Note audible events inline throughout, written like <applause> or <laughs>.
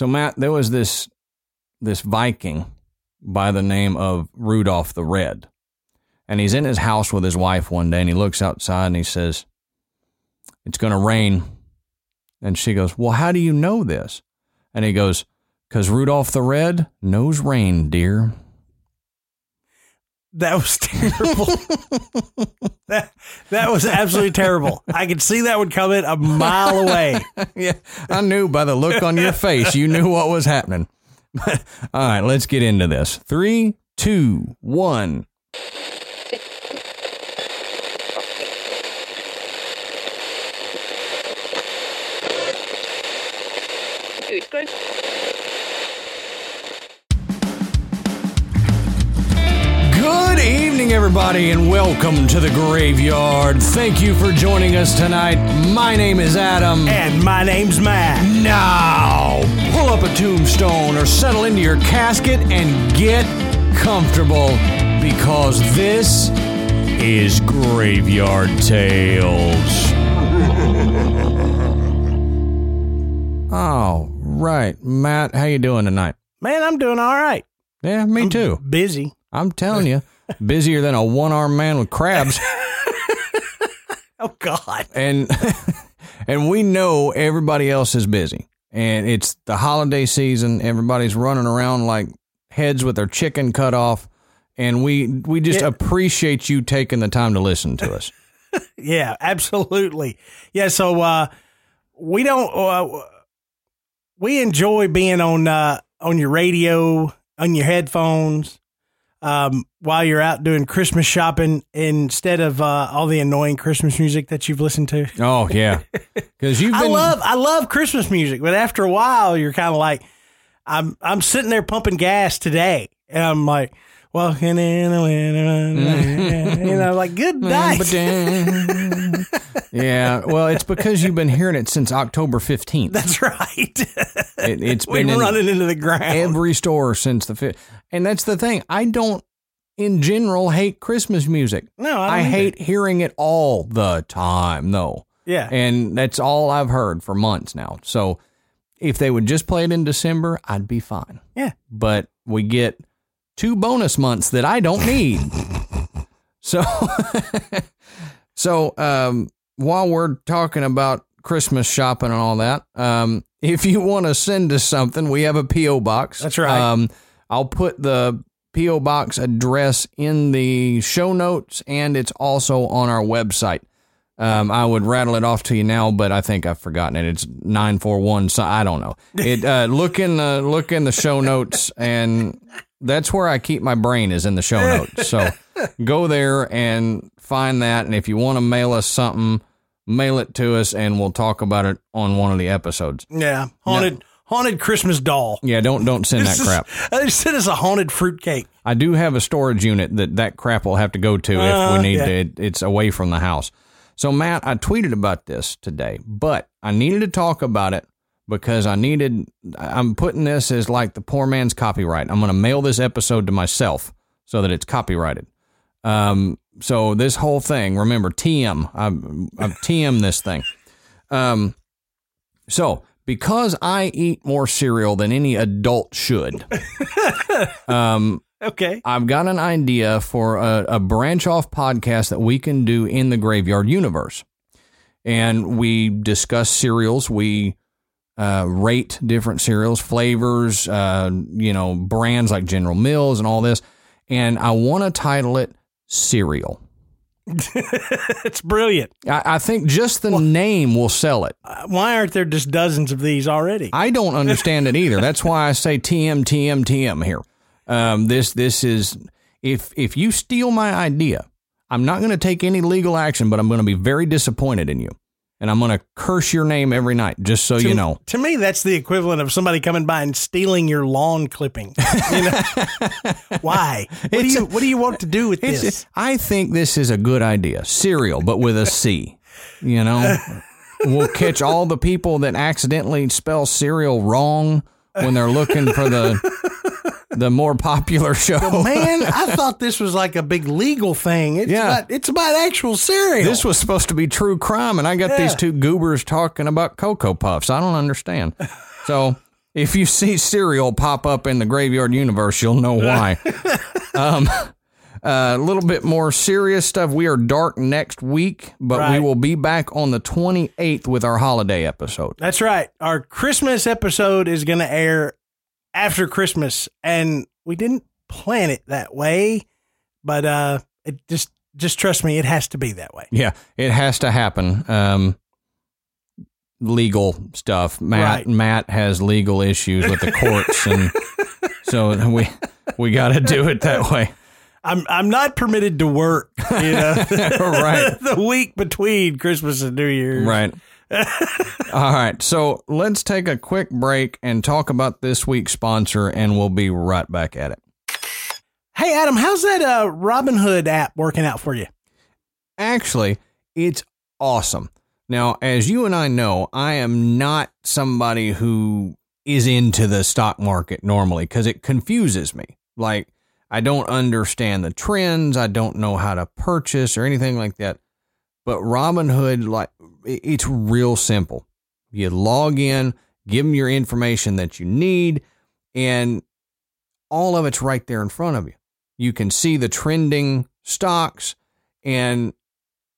So Matt, there was this this Viking by the name of Rudolph the Red. And he's in his house with his wife one day and he looks outside and he says, It's going to rain. And she goes, Well, how do you know this? And he goes, Because Rudolph the Red knows rain, dear. That was <laughs> terrible. that that was absolutely terrible. I could see that one coming a mile away. <laughs> yeah, I knew by the look on your face, you knew what was happening. <laughs> All right, let's get into this. Three, two, one. Good evening, everybody, and welcome to the graveyard. Thank you for joining us tonight. My name is Adam. And my name's Matt. Now, pull up a tombstone or settle into your casket and get comfortable because this is Graveyard Tales. <laughs> oh, right. Matt, how you doing tonight? Man, I'm doing all right. Yeah, me too. Busy. I'm telling you, busier than a one-armed man with crabs. <laughs> Oh God. and <laughs> and we know everybody else is busy and it's the holiday season everybody's running around like heads with their chicken cut off and we we just Yeah. appreciate you taking the time to listen to us <laughs> Yeah, absolutely. Yeah, so uh we don't uh, we enjoy being on uh on your radio, on your headphones, um while you're out doing Christmas shopping instead of uh all the annoying Christmas music that you've listened to. oh yeah <laughs> because you've I love I love Christmas music, but after a while you're kind of like I'm I'm sitting there pumping gas today and I'm like walking in the winter, mm-hmm. you know, like good night. <laughs> yeah well it's because you've been hearing it since october 15th That's right. <laughs> it, it's We're been in running into the ground. every store since the fifth and that's the thing i don't in general hate christmas music no, I, I hate hearing it all the time, though. Yeah, And that's all I've heard for months now. So if they would just play it in December, I'd be fine. yeah. But we get two bonus months that I don't need. <laughs> so so um while we're talking about Christmas shopping and all that, um if you want to send us something, we have a PO box. That's right. Um I'll put the PO box address in the show notes and it's also on our website. Um, I would rattle it off to you now, but I think I've forgotten it. It's nine four one. So I don't know. It uh, look in the look in the show notes, and that's where I keep my brain is in the show notes. So <laughs> go there and find that, and if you want to mail us something, mail it to us, and we'll talk about it on one of the episodes. yeah. Haunted haunted Christmas doll. Yeah, don't don't send that is- crap. <laughs> They said it's a haunted fruitcake. I do have a storage unit that that crap will have to go to if Uh, we need yeah. to. It, it's away from the house. So Matt, I tweeted about this today, but I needed to talk about it because I needed. I'm putting this as like the poor man's copyright. I'm going to mail this episode to myself so that it's copyrighted. Um, so this whole thing, remember TM. I've, I've TM this thing. Um, so because I eat more cereal than any adult should, <laughs> um, Okay. I've got an idea for a, a branch off podcast that we can do in the graveyard universe. And we discuss cereals. We uh, rate different cereals, flavors, uh, you know, brands like General Mills and all this. And I want to title it Cereal. <laughs> it's brilliant. I, I think just the name will sell it. Uh, Why aren't there just dozens of these already? I don't <laughs> understand it either. That's why I say TM, TM, TM here. Um, this this is if if you steal my idea, I'm not going to take any legal action, but I'm going to be very disappointed in you, and I'm going to curse your name every night, just so you know. To me, that's the equivalent of somebody coming by and stealing your lawn clipping. <laughs> You know? Why? What do you What do you want to do with this? I think this is a good idea. Cereal, but with a C. You know, we'll catch all the people that accidentally spell cereal wrong when they're looking for the the more popular show. Man, I thought this was like a big legal thing. It's Yeah. about it's about actual cereal. This was supposed to be true crime, and I got these two goobers talking about Cocoa Puffs. I don't understand. So if you see cereal pop up in the graveyard universe, you'll know why. <laughs> um, a little bit more serious stuff. We are dark next week, but we will be back on the 28th with our holiday episode. That's right. Our Christmas episode is going to air after Christmas, and we didn't plan it that way, but uh, it just just trust me, it has to be that way. Yeah, it has to happen. Um, legal stuff. Matt Right. Matt has legal issues with the courts, and <laughs> so we we got to do it that way. I'm I'm not permitted to work, you know, <laughs> Right. <laughs> the week between Christmas and New Year's. Right. <laughs> All right. So let's take a quick break and talk about this week's sponsor, and we'll be right back at it. Hey, Adam, how's that uh, Robinhood app working out for you? Actually, it's awesome. Now, as you and I know, I am not somebody who is into the stock market normally because it confuses me. Like, I don't understand the trends, I don't know how to purchase or anything like that. But Robinhood, like, it's real simple. You log in, give them your information that you need, and all of it's right there in front of you. You can see the trending stocks, and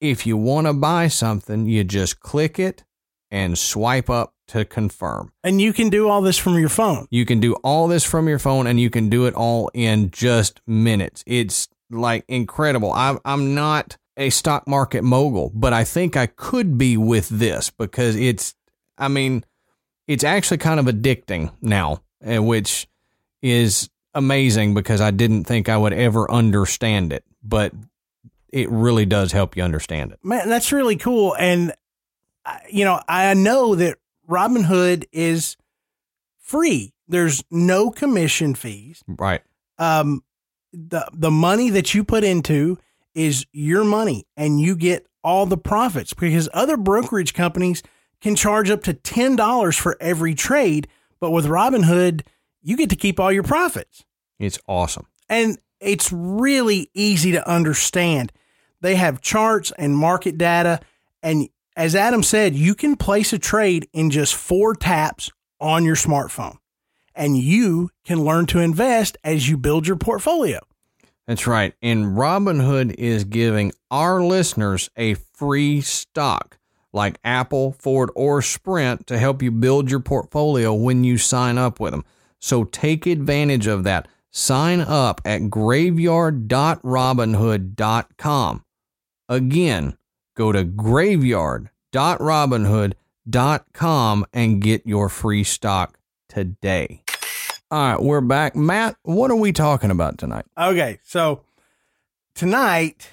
if you want to buy something, you just click it and swipe up to confirm. And you can do all this from your phone. You can do all this from your phone and you can do it all in just minutes. It's like incredible. I'm, I'm not a stock market mogul, but I think I could be with this because it's, I mean, it's actually kind of addicting now, uh, which is amazing because I didn't think I would ever understand it, but it really does help you understand it. Man, that's really cool. And, you know, I know that Robinhood is free, there's no commission fees. Right. um, the the money that you put into is your money, and you get all the profits because other brokerage companies can charge up to ten dollars for every trade, but with Robinhood, you get to keep all your profits, It's awesome. and it's really easy to understand. They have charts and market data, and as Adam said, you can place a trade in just four taps on your smartphone. And you can learn to invest as you build your portfolio. That's right. And Robinhood is giving our listeners a free stock like Apple, Ford, or Sprint to help you build your portfolio when you sign up with them. So take advantage of that. Sign up at graveyard.robinhood.com. Again, go to graveyard.robinhood.com and get your free stock today. All right, we're back. Matt, what are we talking about tonight? Okay, so tonight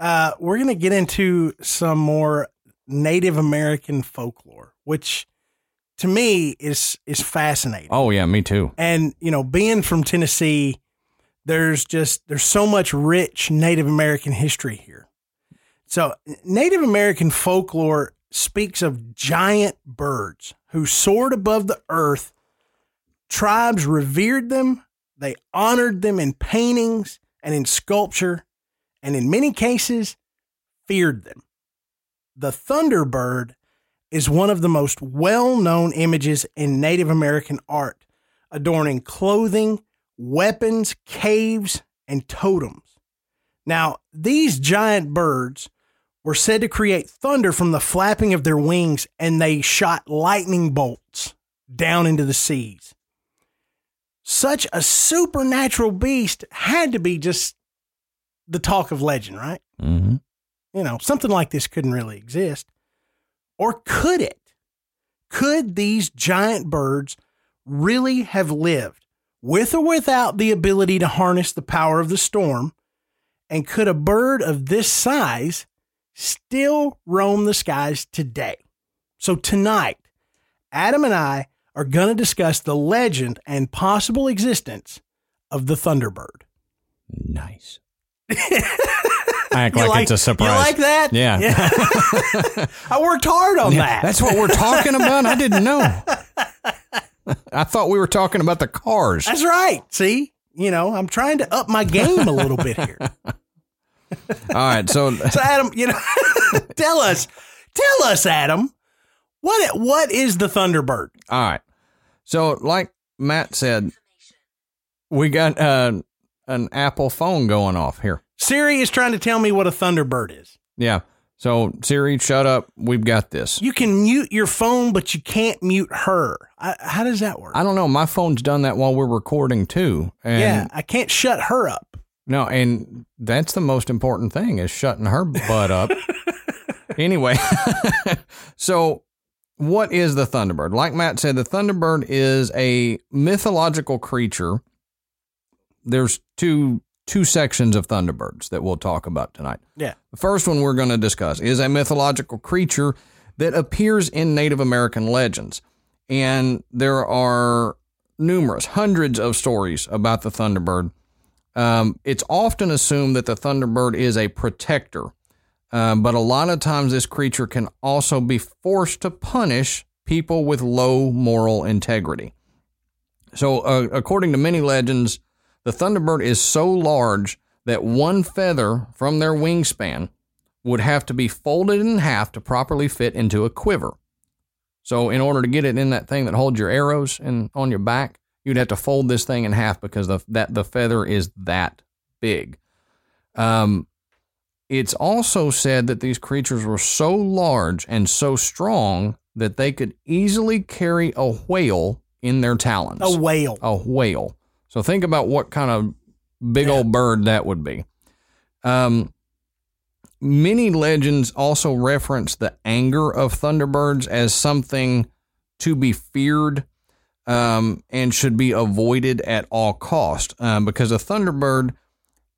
uh, we're going to get into some more Native American folklore, which to me is is fascinating. Oh, yeah, me too. And you know, being from Tennessee, there's just there's so much rich Native American history here. So, Native American folklore speaks of giant birds who soared above the earth. Tribes revered them, they honored them in paintings and in sculpture, and in many cases, feared them. The Thunderbird is one of the most well known images in Native American art, adorning clothing, weapons, caves, and totems. Now, these giant birds were said to create thunder from the flapping of their wings, and they shot lightning bolts down into the seas. Such a supernatural beast had to be just the talk of legend, right? Mm-hmm. You know, something like this couldn't really exist. Or could it? Could these giant birds really have lived with or without the ability to harness the power of the storm? And could a bird of this size still roam the skies today? So, tonight, Adam and I are going to discuss the legend and possible existence of the Thunderbird. Nice. <laughs> I act You like, it's a surprise. You like that? Yeah. <laughs> I worked hard on that. That's what we're talking about. I didn't know. <laughs> I thought we were talking about the cars. That's right. See, you know, I'm trying to up my game a little bit here. All right. So, So, Adam, you know, tell us, tell us, Adam, what what is the Thunderbird? all right. So, like Matt said, we got uh, an Apple phone going off here. Siri is trying to tell me what a Thunderbird is. Yeah. So, Siri, shut up. We've got this. You can mute your phone, but you can't mute her. I, how does that work? I don't know. My phone's done that while we're recording too. And yeah, I can't shut her up. No, and that's the most important thing is shutting her butt up. <laughs> anyway, <laughs> so what is the Thunderbird? Like Matt said, the Thunderbird is a mythological creature. There's two two sections of Thunderbirds that we'll talk about tonight. Yeah. The first one we're going to discuss is a mythological creature that appears in Native American legends. And there are numerous, hundreds of stories about the Thunderbird. Um, it's often assumed that the Thunderbird is a protector, um, but a lot of times this creature can also be forced to punish people with low moral integrity. So, uh, according to many legends, the Thunderbird is so large that one feather from their wingspan would have to be folded in half to properly fit into a quiver. So, in order to get it in that thing that holds your arrows and on your back, you'd have to fold this thing in half because the that the feather is that big. Um, it's also said that these creatures were so large and so strong that they could easily carry a whale in their talons. A whale. A whale. So think about what kind of big yeah. old bird that would be. Um, many legends also reference the anger of thunderbirds as something to be feared um, and should be avoided at all cost um, because a thunderbird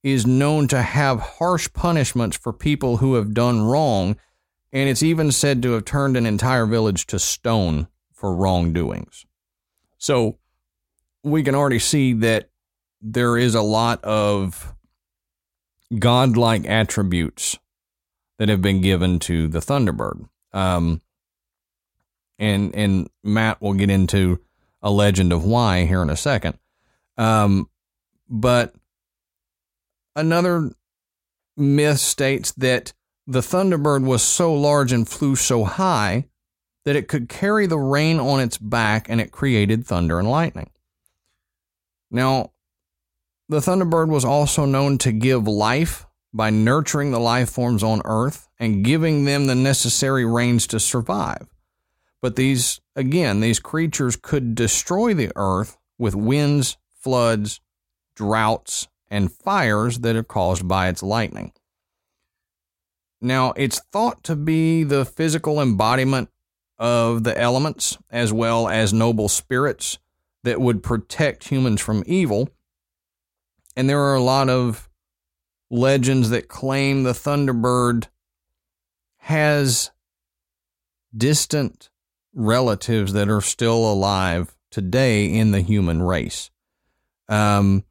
is known to have harsh punishments for people who have done wrong, and it's even said to have turned an entire village to stone for wrongdoings. So we can already see that there is a lot of godlike attributes that have been given to the Thunderbird. Um, and and Matt will get into a legend of why here in a second. Um, but another myth states that the Thunderbird was so large and flew so high that it could carry the rain on its back and it created thunder and lightning. Now, the Thunderbird was also known to give life by nurturing the life forms on Earth and giving them the necessary rains to survive. But these, again, these creatures could destroy the Earth with winds, floods, droughts, and fires that are caused by its lightning. Now, it's thought to be the physical embodiment of the elements as well as noble spirits that would protect humans from evil. And there are a lot of legends that claim the Thunderbird has distant relatives that are still alive today in the human race. Um,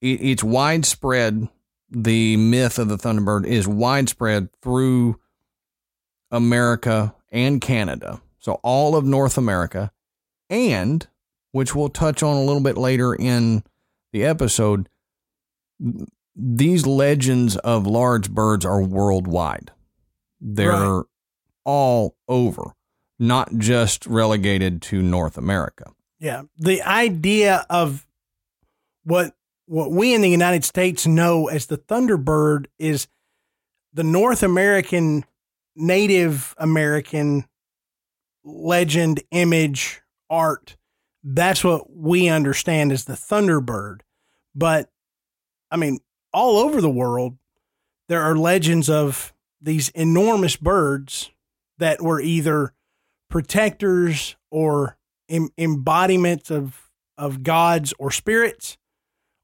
it's widespread. The myth of the Thunderbird is widespread through America and Canada. So all of North America and which we'll touch on a little bit later in the episode, these legends of large birds are worldwide. They're right. all over, not just relegated to North America. Yeah. The idea of what what we in the United States know as the Thunderbird is the North American Native American legend image art. That's what we understand as the Thunderbird. But I mean, all over the world, there are legends of these enormous birds that were either protectors or em- embodiments of of gods or spirits,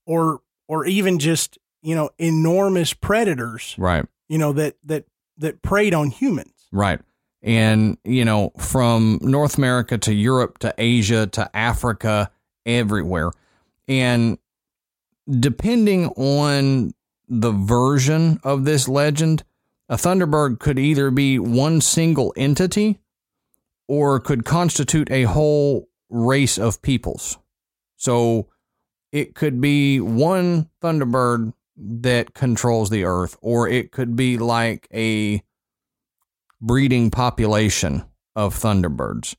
or or even just you know enormous predators, right? You know that that that preyed on humans, right? and you know from North America to Europe to Asia to Africa everywhere and depending on the version of this legend a thunderbird could either be one single entity or could constitute a whole race of peoples so it could be one thunderbird that controls the earth or it could be like a breeding population of thunderbirds.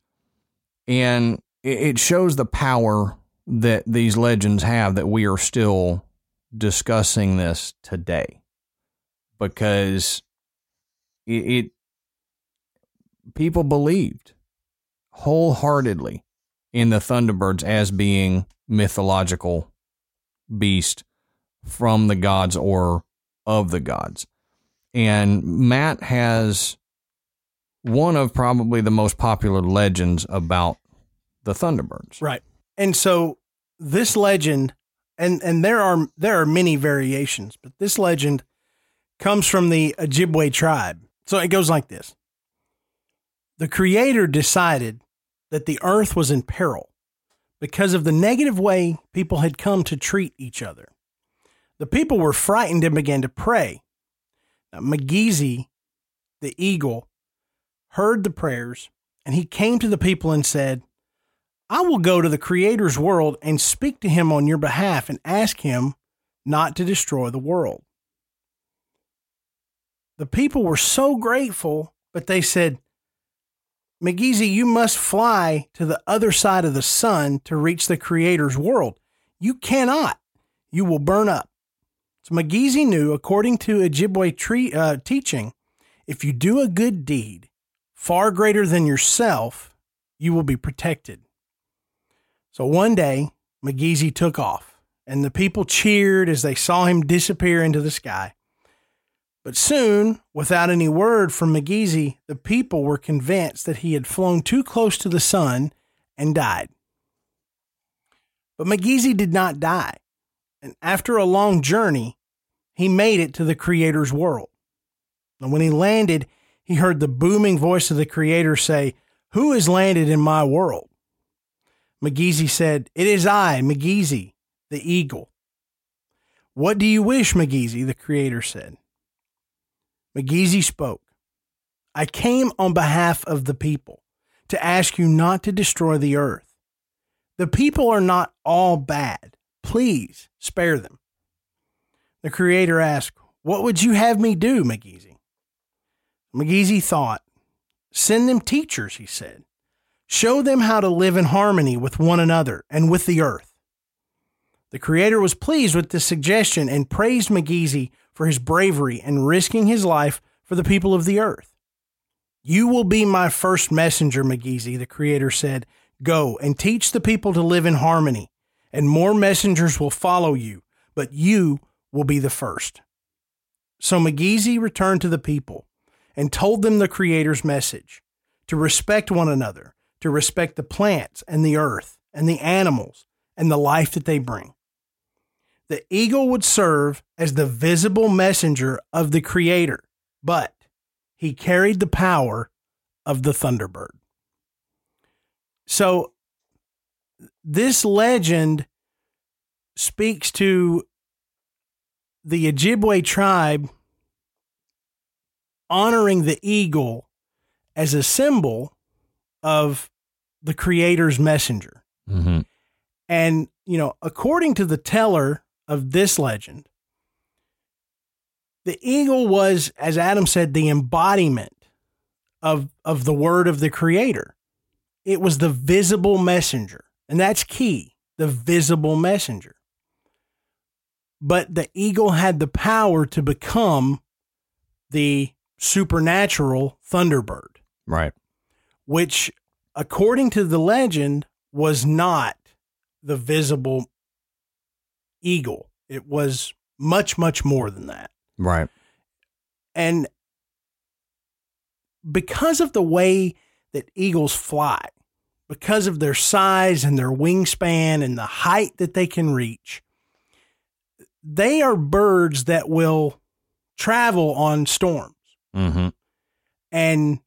And it, shows the power that these legends have that we are still discussing this today because it, it people believed wholeheartedly in the Thunderbirds as being mythological beast from the gods or of the gods. And Matt has one of probably the most popular legends about the Thunderbirds. Right. And so this legend and and there are there are many variations, but this legend comes from the Ojibwe tribe. So it goes like this. The creator decided that the earth was in peril because of the negative way people had come to treat each other. The people were frightened and began to pray. Now, the eagle, heard the prayers and he came to the people and said, I will go to the Creator's world and speak to him on your behalf and ask him not to destroy the world. The people were so grateful, but they said, Magizi, you must fly to the other side of the sun to reach the Creator's world. You cannot. You will burn up. So Magizi knew, according to Ojibwe tree, uh, teaching, if you do a good deed far greater than yourself, you will be protected. So one day, Magizi took off, and the people cheered as they saw him disappear into the sky. But soon, without any word from Magizi, the people were convinced that he had flown too close to the sun and died. But Magizi did not die, and after a long journey, he made it to the Creator's world. And when he landed, he heard the booming voice of the Creator say, Who has landed in my world? Magizi said, It is I, Magizi, the eagle. What do you wish, Magizi? the creator said. Magizi spoke. I came on behalf of the people to ask you not to destroy the earth. The people are not all bad. Please spare them. The creator asked, What would you have me do, Magizi? Magizi thought, Send them teachers, he said. Show them how to live in harmony with one another and with the earth. The Creator was pleased with this suggestion and praised Magizi for his bravery and risking his life for the people of the earth. You will be my first messenger, Magizi, the Creator said. Go and teach the people to live in harmony, and more messengers will follow you, but you will be the first. So Magizi returned to the people and told them the Creator's message to respect one another to respect the plants and the earth and the animals and the life that they bring. The eagle would serve as the visible messenger of the Creator, but he carried the power of the Thunderbird. So, this legend speaks to the Ojibwe tribe honoring the eagle as a symbol of the creator's messenger. Mm-hmm. And, you know, according to the teller of this legend, the eagle was, as Adam said, the embodiment of, of the word of the creator. It was the visible messenger. And that's key the visible messenger. But the eagle had the power to become the supernatural Thunderbird. Right which, according to the legend, was not the visible eagle. It was much, much more than that. Right. And because of the way that eagles fly, because of their size and their wingspan and the height that they can reach, they are birds that will travel on storms. Mm-hmm. And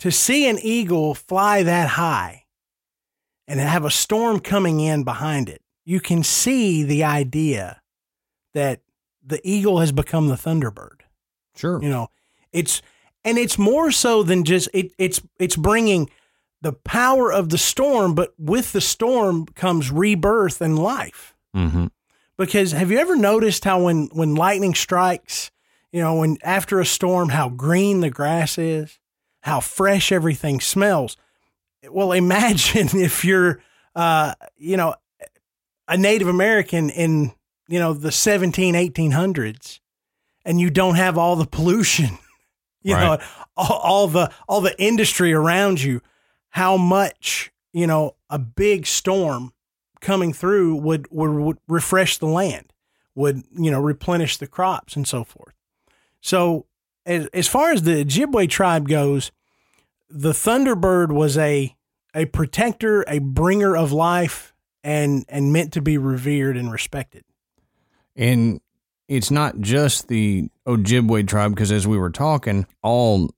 to see an eagle fly that high and have a storm coming in behind it, you can see the idea that the eagle has become the thunderbird. Sure. You know, it's and it's more so than just it it's it's bringing the power of the storm, but with the storm comes rebirth and life. Mm-hmm. Because have you ever noticed how when when lightning strikes, you know, when after a storm, how green the grass is? how fresh everything smells. Well, imagine <laughs> if you're uh, you know, a Native American in, you know, the 17, 1800s, and you don't have all the pollution, <laughs> you Right. know, all, all the all the industry around you, how much, you know, a big storm coming through would would, would refresh the land, would, you know, replenish the crops and so forth. So as, as far as the Ojibwe tribe goes, the Thunderbird was a a protector, a bringer of life, and and meant to be revered and respected. And it's not just the Ojibwe tribe, because as we were talking, all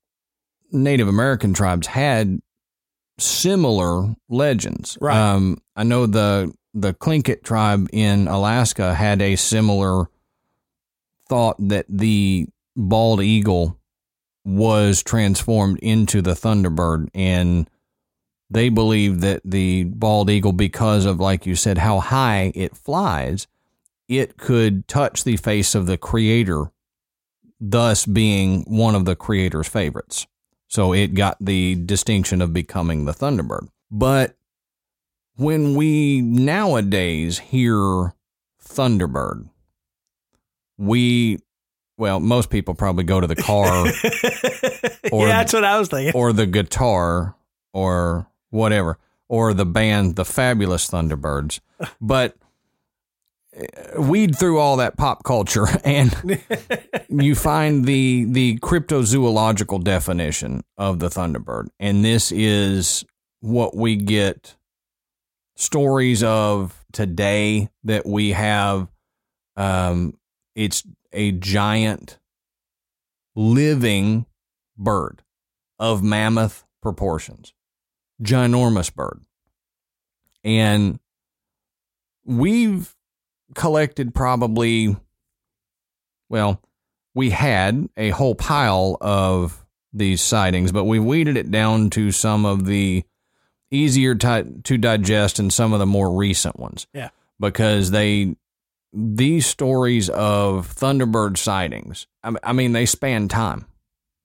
Native American tribes had similar legends. Right. Um, I know the the Tlingit tribe in Alaska had a similar thought that the bald eagle was transformed into the thunderbird and they believe that the bald eagle because of like you said how high it flies it could touch the face of the creator thus being one of the creator's favorites so it got the distinction of becoming the thunderbird but when we nowadays hear thunderbird we well most people probably go to the car <laughs> Or- yeah, that's what I was thinking. or the guitar or whatever or the band the fabulous thunderbirds. <laughs> But uh, weed through all that pop culture <laughs> and <laughs> you find the the cryptozoological definition of the thunderbird. And this is what we get stories of today that we have. Um it's a giant living bird of mammoth proportions ginormous bird. And we've collected probably well we had a whole pile of these sightings but we weeded it down to some of the easier to, to digest and some of the more recent ones. Yeah. because they these stories of thunderbird sightings I I mean they span time.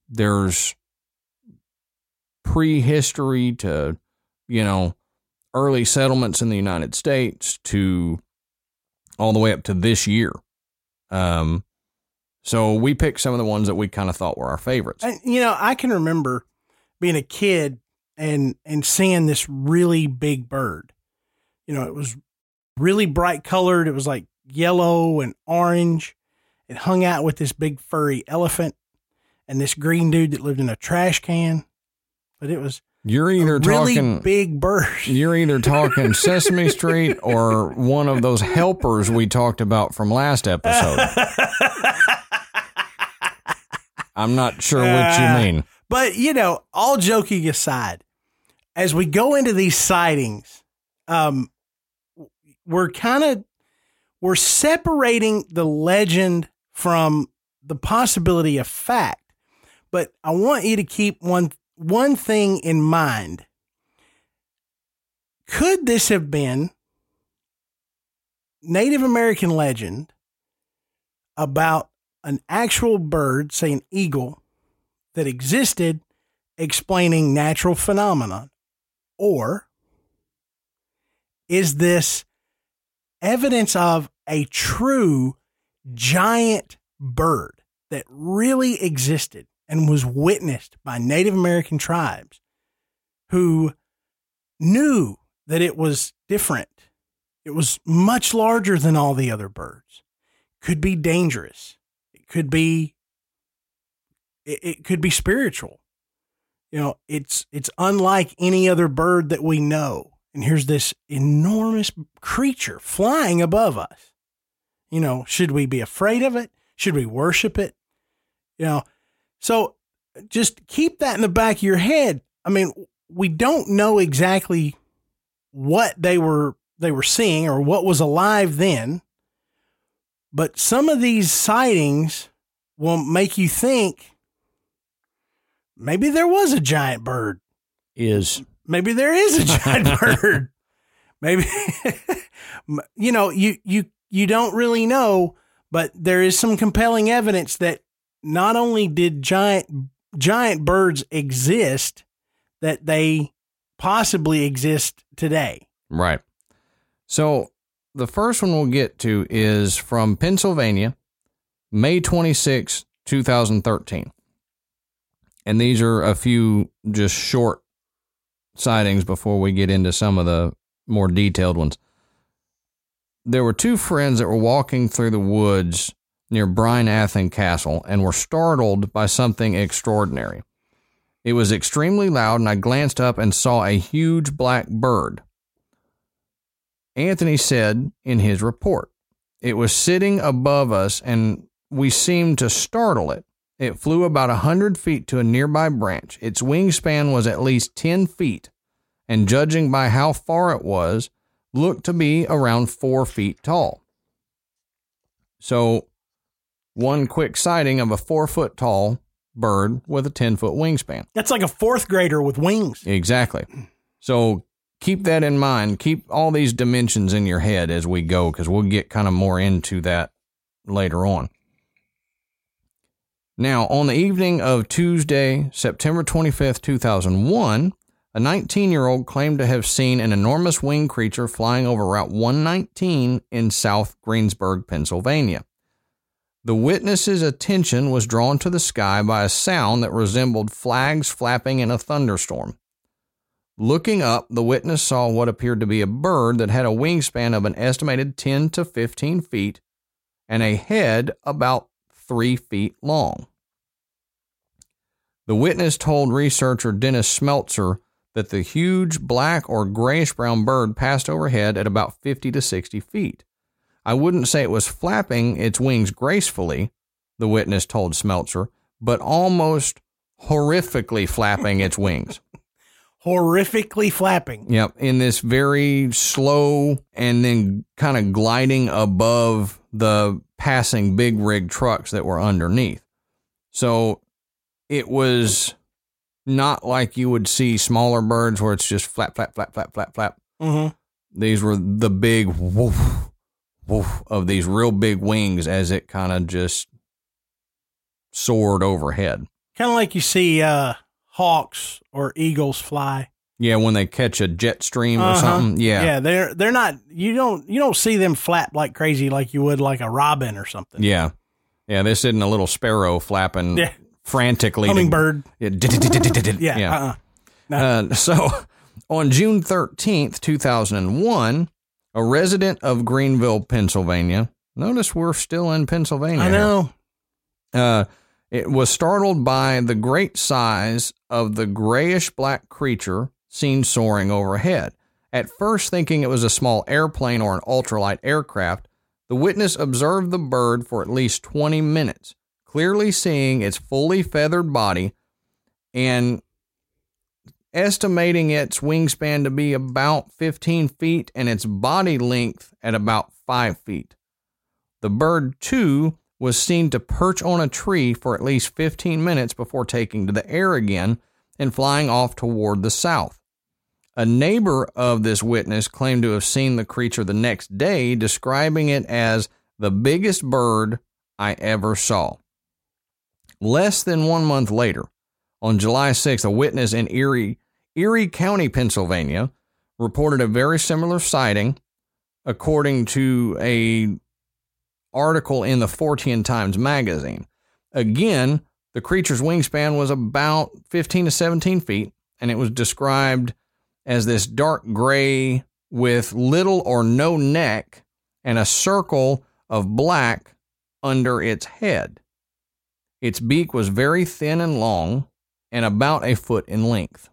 There's prehistory to you know early settlements in the United States to all the way up to this year. Um, so we picked some of the ones that we kind of thought were our favorites. And, you know, I can remember being a kid and and seeing this really big bird. You know, it was really bright colored. It was like yellow and orange. It hung out with this big furry elephant and this green dude that lived in a trash can. But it was You're a either really talking big bird. <laughs> you're either talking Sesame Street or one of those helpers we talked about from last episode. I'm not sure what you Ah. mean. But you know, all joking aside, as we go into these sightings, um, we're kind of we're separating the legend from the possibility of fact. But I want you to keep one one thing in mind. Could this have been Native American legend about an actual bird, say an eagle, that existed explaining natural phenomena? Or is this evidence of a true giant bird that really existed and was witnessed by Native American tribes who knew that it was different? It was much larger than all the other birds. Could be dangerous. It could be it, it could be spiritual. You know, it's it's unlike any other bird that we know. And here's this enormous creature flying above us. You know, should we be afraid of it? Should we worship it? You know, so just keep that in the back of your head. I mean, we don't know exactly what they were they were seeing or what was alive then, but some of these sightings will make you think maybe there was a giant bird. Is Maybe there is a <laughs> giant bird. Maybe <laughs> you know, you you you don't really know, but there is some compelling evidence that not only did giant giant birds exist, that they possibly exist today. Right. So the first one we'll get to is from Pennsylvania, May 26, 2013. And these are a few just short sightings before we get into some of the more detailed ones. There were two friends that were walking through the woods near Bryn Athyn Castle and were startled by something extraordinary. It was extremely loud, and I glanced up and saw a huge black bird. Anthony said in his report, it was sitting above us and we seemed to startle it. It flew about a hundred feet to a nearby branch. Its wingspan was at least 10 feet, and judging by how far it was, looked to be around four feet tall. So, one quick sighting of a four foot tall bird with a 10 foot wingspan. That's like a fourth grader with wings. Exactly. So keep that in mind. Keep all these dimensions in your head as we go, because we'll get kind of more into that later on. Now, on the evening of Tuesday, September 25th, 2001, a 19 year old claimed to have seen an enormous winged creature flying over Route 119 in South Greensburg, Pennsylvania. The witness's attention was drawn to the sky by a sound that resembled flags flapping in a thunderstorm. Looking up, the witness saw what appeared to be a bird that had a wingspan of an estimated 10 to 15 feet and a head about 3 feet long. The witness told researcher Dennis Smeltzer that the huge black or grayish brown bird passed overhead at about 50 to 60 feet. I wouldn't say it was flapping its wings gracefully, the witness told Smeltzer, but almost horrifically flapping its wings. <laughs> Horrifically flapping. Yep, in this very slow and then kind of gliding above the passing big rig trucks that were underneath. So it was not like you would see smaller birds where it's just flap, flap, flap, flap, flap, flap. Mm-hmm. These were the big woof, woof of these real big wings as it kind of just soared overhead. Kind of like you see uh, hawks or eagles fly. Yeah, when they catch a jet stream or Uh-huh. something. Yeah. Yeah, they're they're not. You don't you don't see them flap like crazy like you would like a robin or something. Yeah. Yeah, this isn't a little sparrow flapping Yeah. frantically. to- Hummingbird. Yeah. Yeah. Uh, so on June 13th, 2001, a resident of Greenville, Pennsylvania, notice we're still in Pennsylvania. I know. Uh, it was startled by the great size of the grayish black creature seen soaring overhead. At first, thinking it was a small airplane or an ultralight aircraft, the witness observed the bird for at least 20 minutes, clearly seeing its fully feathered body and estimating its wingspan to be about 15 feet and its body length at about 5 feet. The bird, too, was seen to perch on a tree for at least 15 minutes before taking to the air again and flying off toward the south. A neighbor of this witness claimed to have seen the creature the next day, describing it as the biggest bird I ever saw. Less than one month later, on July 6th, a witness in Erie, Erie County, Pennsylvania, reported a very similar sighting, according to a article in the Fortean Times magazine. Again, the creature's wingspan was about 15 to 17 feet, and it was described as this dark gray with little or no neck and a circle of black under its head. Its beak was very thin and long and about a foot in length.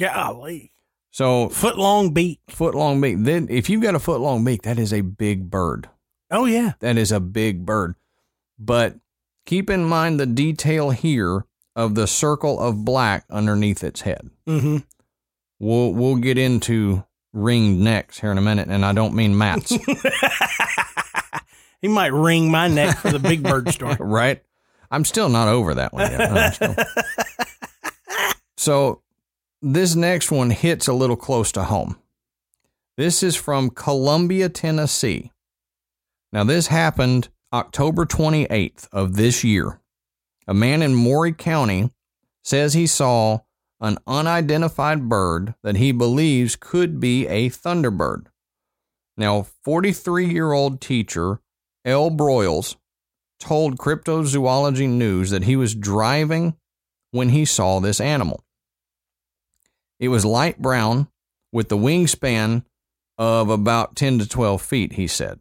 Golly. So, Foot long beak. foot long beak. Then, if you've got a foot long beak, that is a big bird. Oh yeah. That is a big bird. But keep in mind the detail here of the circle of black underneath its head. Mm-hmm. We'll we'll get into ringed necks here in a minute, and I don't mean Matt's. <laughs> He might wring my neck for the big bird <laughs> story. right? I'm still not over that one yet. <laughs> So this next one hits a little close to home. This is from Columbia, Tennessee. Now this happened October 28th of this year. A man in Maury County says he saw an unidentified bird that he believes could be a thunderbird. Now, 43 year old teacher L. Broyles told Cryptozoology News that he was driving when he saw this animal. It was light brown with the wingspan of about 10 to 12 feet, he said.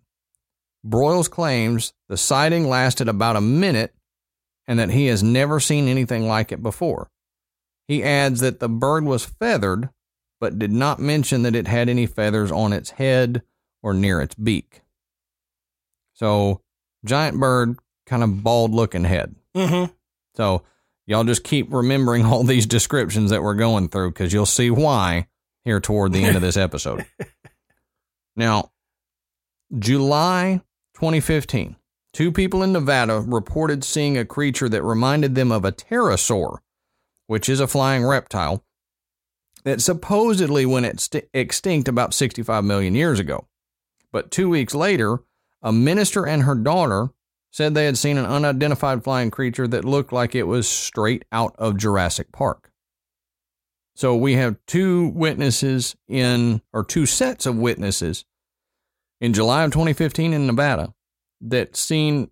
Broyles claims the sighting lasted about a minute and that he has never seen anything like it before. He adds that the bird was feathered, but did not mention that it had any feathers on its head or near its beak. So, giant bird, kind of bald looking head. Mm-hmm. So, y'all just keep remembering all these descriptions that we're going through because you'll see why here toward the end of this episode. <laughs> now, July 2015, two people in Nevada reported seeing a creature that reminded them of a pterosaur, which is a flying reptile that supposedly went ext- extinct about 65 million years ago. But two weeks later, a minister and her daughter said they had seen an unidentified flying creature that looked like it was straight out of Jurassic Park. So we have two witnesses in, or two sets of witnesses in July of 2015 in Nevada that seen,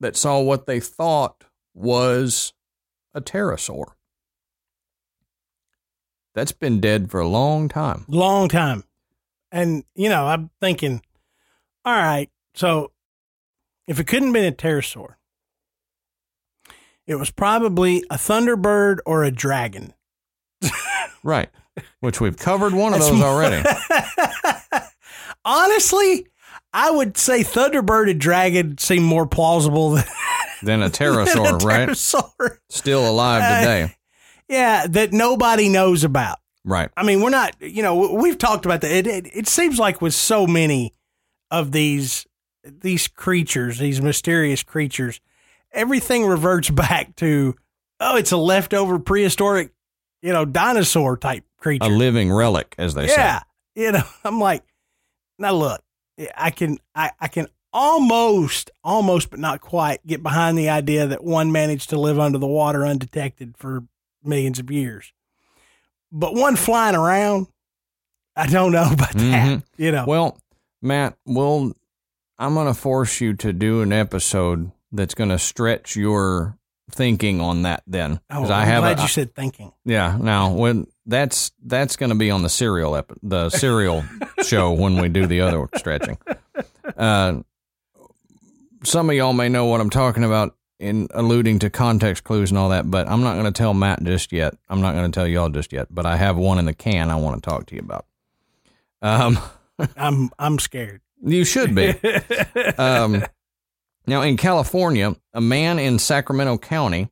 that saw what they thought was a pterosaur. That's been dead for a long time. Long time. And, you know, I'm thinking, all right, so if it couldn't have been a pterosaur, it was probably a thunderbird or a dragon. <laughs> Right. Which we've covered one of those already. <laughs> Honestly, I would say thunderbird and dragon seem more plausible than, Than a <laughs> than a pterosaur, right? pterosaur. Still alive Uh, today. Yeah, that nobody knows about. Right. I mean, we're not, you know, we've talked about that. It, it, it seems like with so many of these these creatures, these mysterious creatures, everything reverts <laughs> back to oh, it's a leftover prehistoric, you know, dinosaur type creature. A living relic, as they say. yeah, you know, <laughs> I'm like, now look, I can I, I can almost almost but not quite get behind the idea that one managed to live under the water undetected for millions of years. But one flying around, I don't know <laughs> about that. Mhm. You know, Well, Matt, we'll, I'm going to force you to do an episode that's going to stretch your thinking on that then. oh, I'm I have glad a, you said thinking. Yeah, now when that's that's going to be on the serial epi- the serial <laughs> show when we do the other stretching. Uh, some of y'all may know what I'm talking about in alluding to context clues and all that, but I'm not going to tell Matt just yet. I'm not going to tell y'all just yet, but I have one in the can I want to talk to you about. Um, <laughs> I'm I'm scared. You should be. <laughs> Um, now, in California, a man in Sacramento County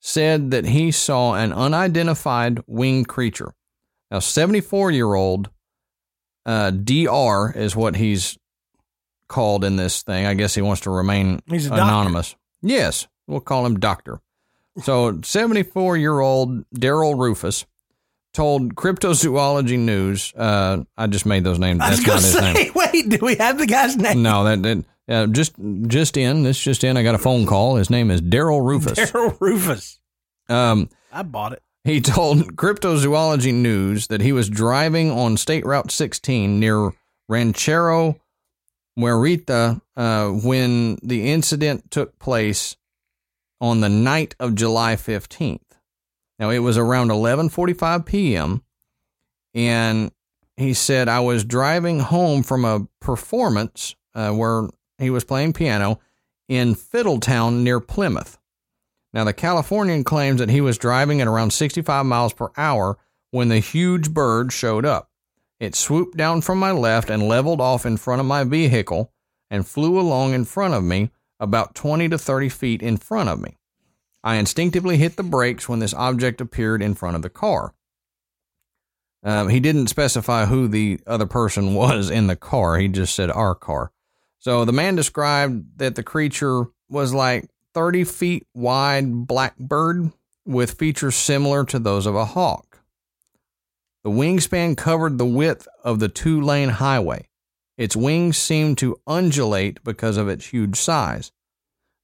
said that he saw an unidentified winged creature. Now, 74 year old uh, DR is what he's called in this thing. I guess he wants to remain He's a doctor. anonymous. Yes, we'll call him Doctor. So, 74 year old Daryl Rufus told Cryptozoology News. Uh, I just made those names. I was That's not his name. say, <laughs> wait, do we have the guy's name? No, that, that uh, just just in. This just in. I got a phone call. His name is Daryl Rufus. Daryl Rufus. Um, I bought it. he told Cryptozoology News that he was driving on State Route 16 near Rancho Murieta uh, when the incident took place on the night of July 15th. Now it was around 11:45 p.m. and he said I was driving home from a performance uh, where he was playing piano in Fiddletown near Plymouth. Now the Californian claims that he was driving at around 65 miles per hour when the huge bird showed up. It swooped down from my left and leveled off in front of my vehicle and flew along in front of me about 20 to 30 feet in front of me. I instinctively hit the brakes when this object appeared in front of the car. Um, he didn't specify who the other person <laughs> was in the car. He just said our car. So the man described that the creature was like 30 feet wide black bird with features similar to those of a hawk. The wingspan covered the width of the two lane highway. Its wings seemed to undulate because of its huge size.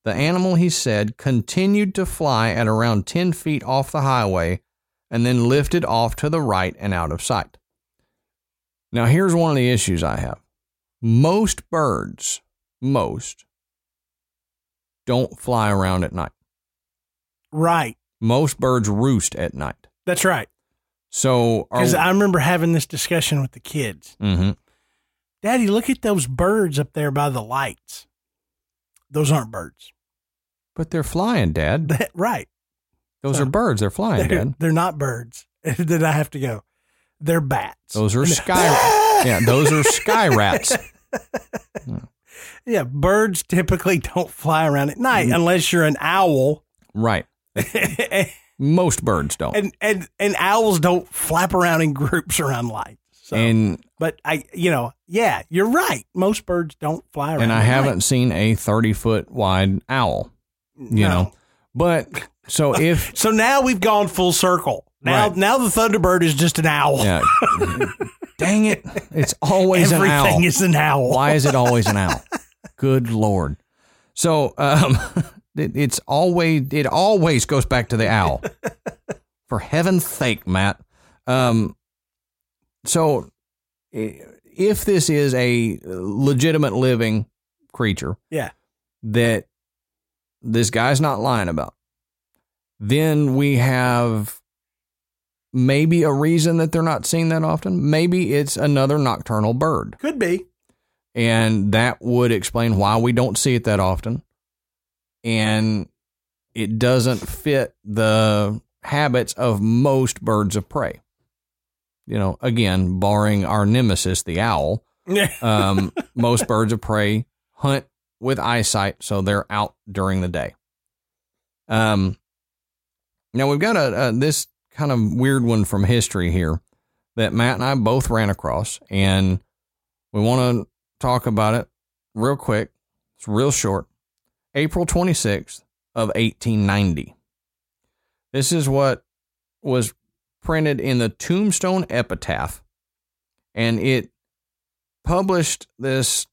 The animal, he said, continued to fly at around 10 feet off the highway and then lifted off to the right and out of sight. Now, here's one of the issues I have most birds, most, don't fly around at night. Right. Most birds roost at night. That's right. So, Because I remember having this discussion with the kids. Mhm. Daddy, look at those birds up there by the lights. Those aren't birds. but they're flying, Dad. <laughs> right. Those So- are birds. They're flying, They're, Dad. they're not birds. <laughs> then I have to go. They're bats. Those are <laughs> sky. yeah, those are sky rats. Yeah, birds typically don't fly around at night Mm. unless you're an owl. Right. Most birds don't. and and and owls don't flap around in groups around lights. So, and but I, you know, yeah, you're right. Most birds don't fly around. and I haven't night. seen a 30 foot wide owl, you No. know. But so <laughs> if So now we've gone full circle. Now, Right. now the Thunderbird is just an owl. yeah, dang it, it's always an owl. Everything is an owl. Why is it always an owl? <laughs> Good lord. So um <laughs> it, it's always it always goes back to the owl. For heaven's sake, Matt. Um so if this is a legitimate living creature Yeah. that this guy's not lying about, then we have maybe a reason that they're not seen that often. Maybe it's another nocturnal bird Could be. and that would explain why we don't see it that often and it doesn't fit the habits of most birds of prey you know again barring our nemesis the owl um, <laughs> most birds of prey hunt with eyesight so they're out during the day um, now we've got a, a this kind of weird one from history here that matt and i both ran across and we want to talk about it real quick. It's real short. April 26th of 1890. This is what was printed in the Tombstone Epitaph and it published this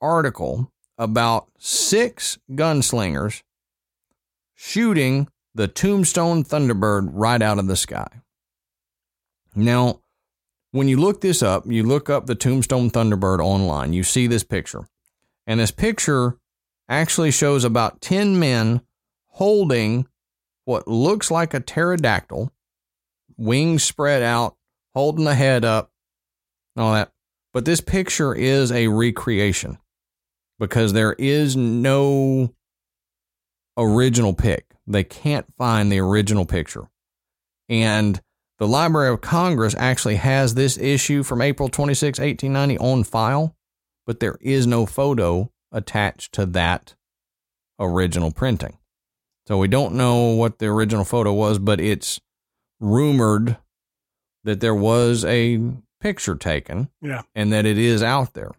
article about six gunslingers shooting the Tombstone Thunderbird right out of the sky. Now, when you look this up, you look up the Tombstone Thunderbird online, you see this picture. And this picture actually shows about 10 men holding what looks like a pterodactyl, wings spread out, holding the head up, all that. But this picture is a recreation because there is no original pic. They can't find the original picture. And the Library of Congress actually has this issue from April 26, 1890 on file, but there is no photo attached to that original printing. So we don't know what the original photo was, but it's rumored that there was a picture taken Yeah. and that it is out there.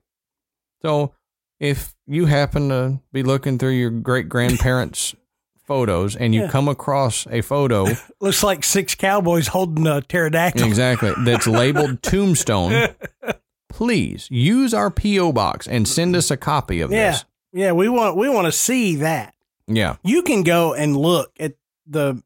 So if you happen to be looking through your great grandparents' <laughs> photos and you Yeah. come across a photo <laughs> Looks like six cowboys holding a pterodactyl. exactly that's labeled <laughs> tombstone, please use our PO box and send us a copy of this. Yeah. this. Yeah, we want we want to see that. Yeah. You can go and look at the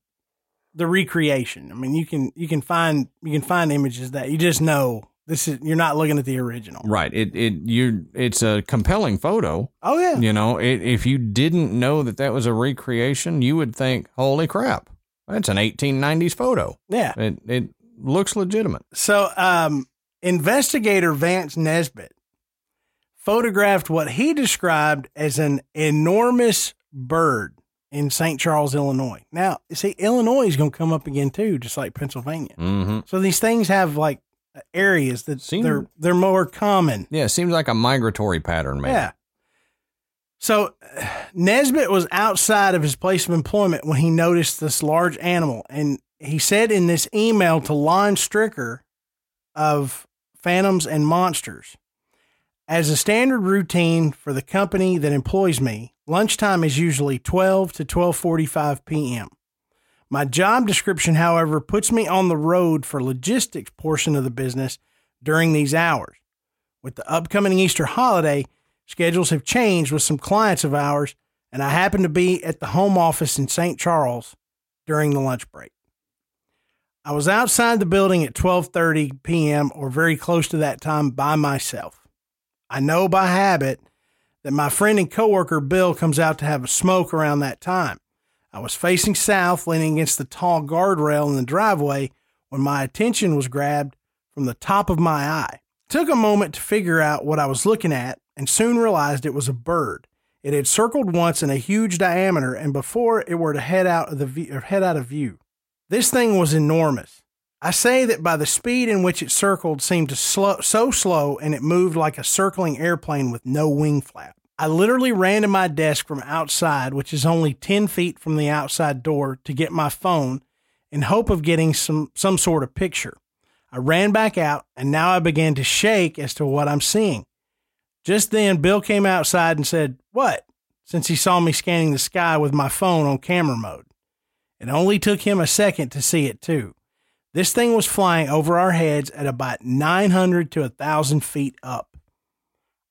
the recreation. I mean, you can you can find you can find images that you just know this is you're not looking at the original. Right. It it you it's a compelling photo. Oh yeah. You know, it, if you didn't know that that was a recreation, you would think, "Holy crap, that's an 1890s photo." Yeah. It it looks legitimate. So, um, investigator Vance Nesbitt photographed what he described as an enormous bird in St. Charles, Illinois. Now, see, Illinois is going to come up again too, just like Pennsylvania. Mm-hmm. So these things have like areas that Seem- they're they're more common. Yeah, it seems like a migratory pattern, man. Yeah. So <sighs> Nesbitt was outside of his place of employment when he noticed this large animal. And he said in this email to Lon Strickler of Phantoms and Monsters, as a standard routine for the company that employs me, lunchtime is usually 12 to 12:45 p.m. My job description, however, puts me on the road for logistics portion of the business during these hours. With the upcoming Easter holiday, schedules have changed with some clients of ours, and I happen to be at the home office in St. Charles during the lunch break. I was outside the building at 12:30 p.m. or very close to that time by myself. I know by habit that my friend and coworker Bill comes out to have a smoke around that time. I was facing south, leaning against the tall guardrail in the driveway when my attention was grabbed from the top of my eye. Took a moment to figure out what I was looking at and soon realized it was a bird. It had circled once in a huge diameter and before it were to head out of the head out of view. This thing was enormous. I say that by the speed in which it circled seemed to slow, so slow and it moved like a circling airplane with no wing flap. I literally ran to my desk from outside, which is only 10 feet from the outside door, to get my phone in hope of getting some, some sort of picture. I ran back out, and now I began to shake as to what I'm seeing. Just then, Bill came outside and said, What? since he saw me scanning the sky with my phone on camera mode. It only took him a second to see it, too. This thing was flying over our heads at about 900 to 1,000 feet up.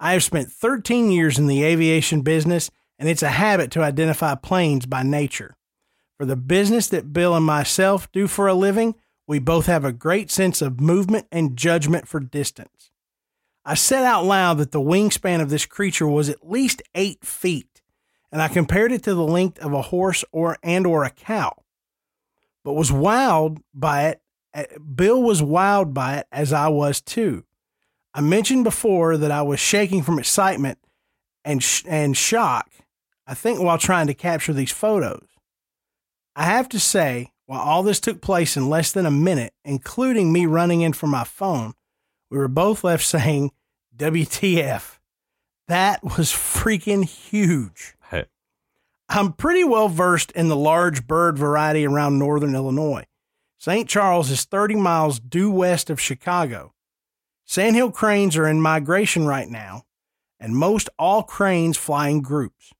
I have spent 13 years in the aviation business, and it's a habit to identify planes by nature. For the business that Bill and myself do for a living, we both have a great sense of movement and judgment for distance. I said out loud that the wingspan of this creature was at least eight feet, and I compared it to the length of a horse or and or a cow. But was wowed by it. Bill was wowed by it as I was too. I mentioned before that I was shaking from excitement and sh- and shock. I think while trying to capture these photos. I have to say, while all this took place in less than a minute, including me running in for my phone, we were both left saying, WTF. That was freaking huge. Hey. I'm pretty well versed in the large bird variety around northern Illinois. St. Charles is 30 miles due west of Chicago. Sandhill cranes are in migration right now, and most all cranes fly in groups.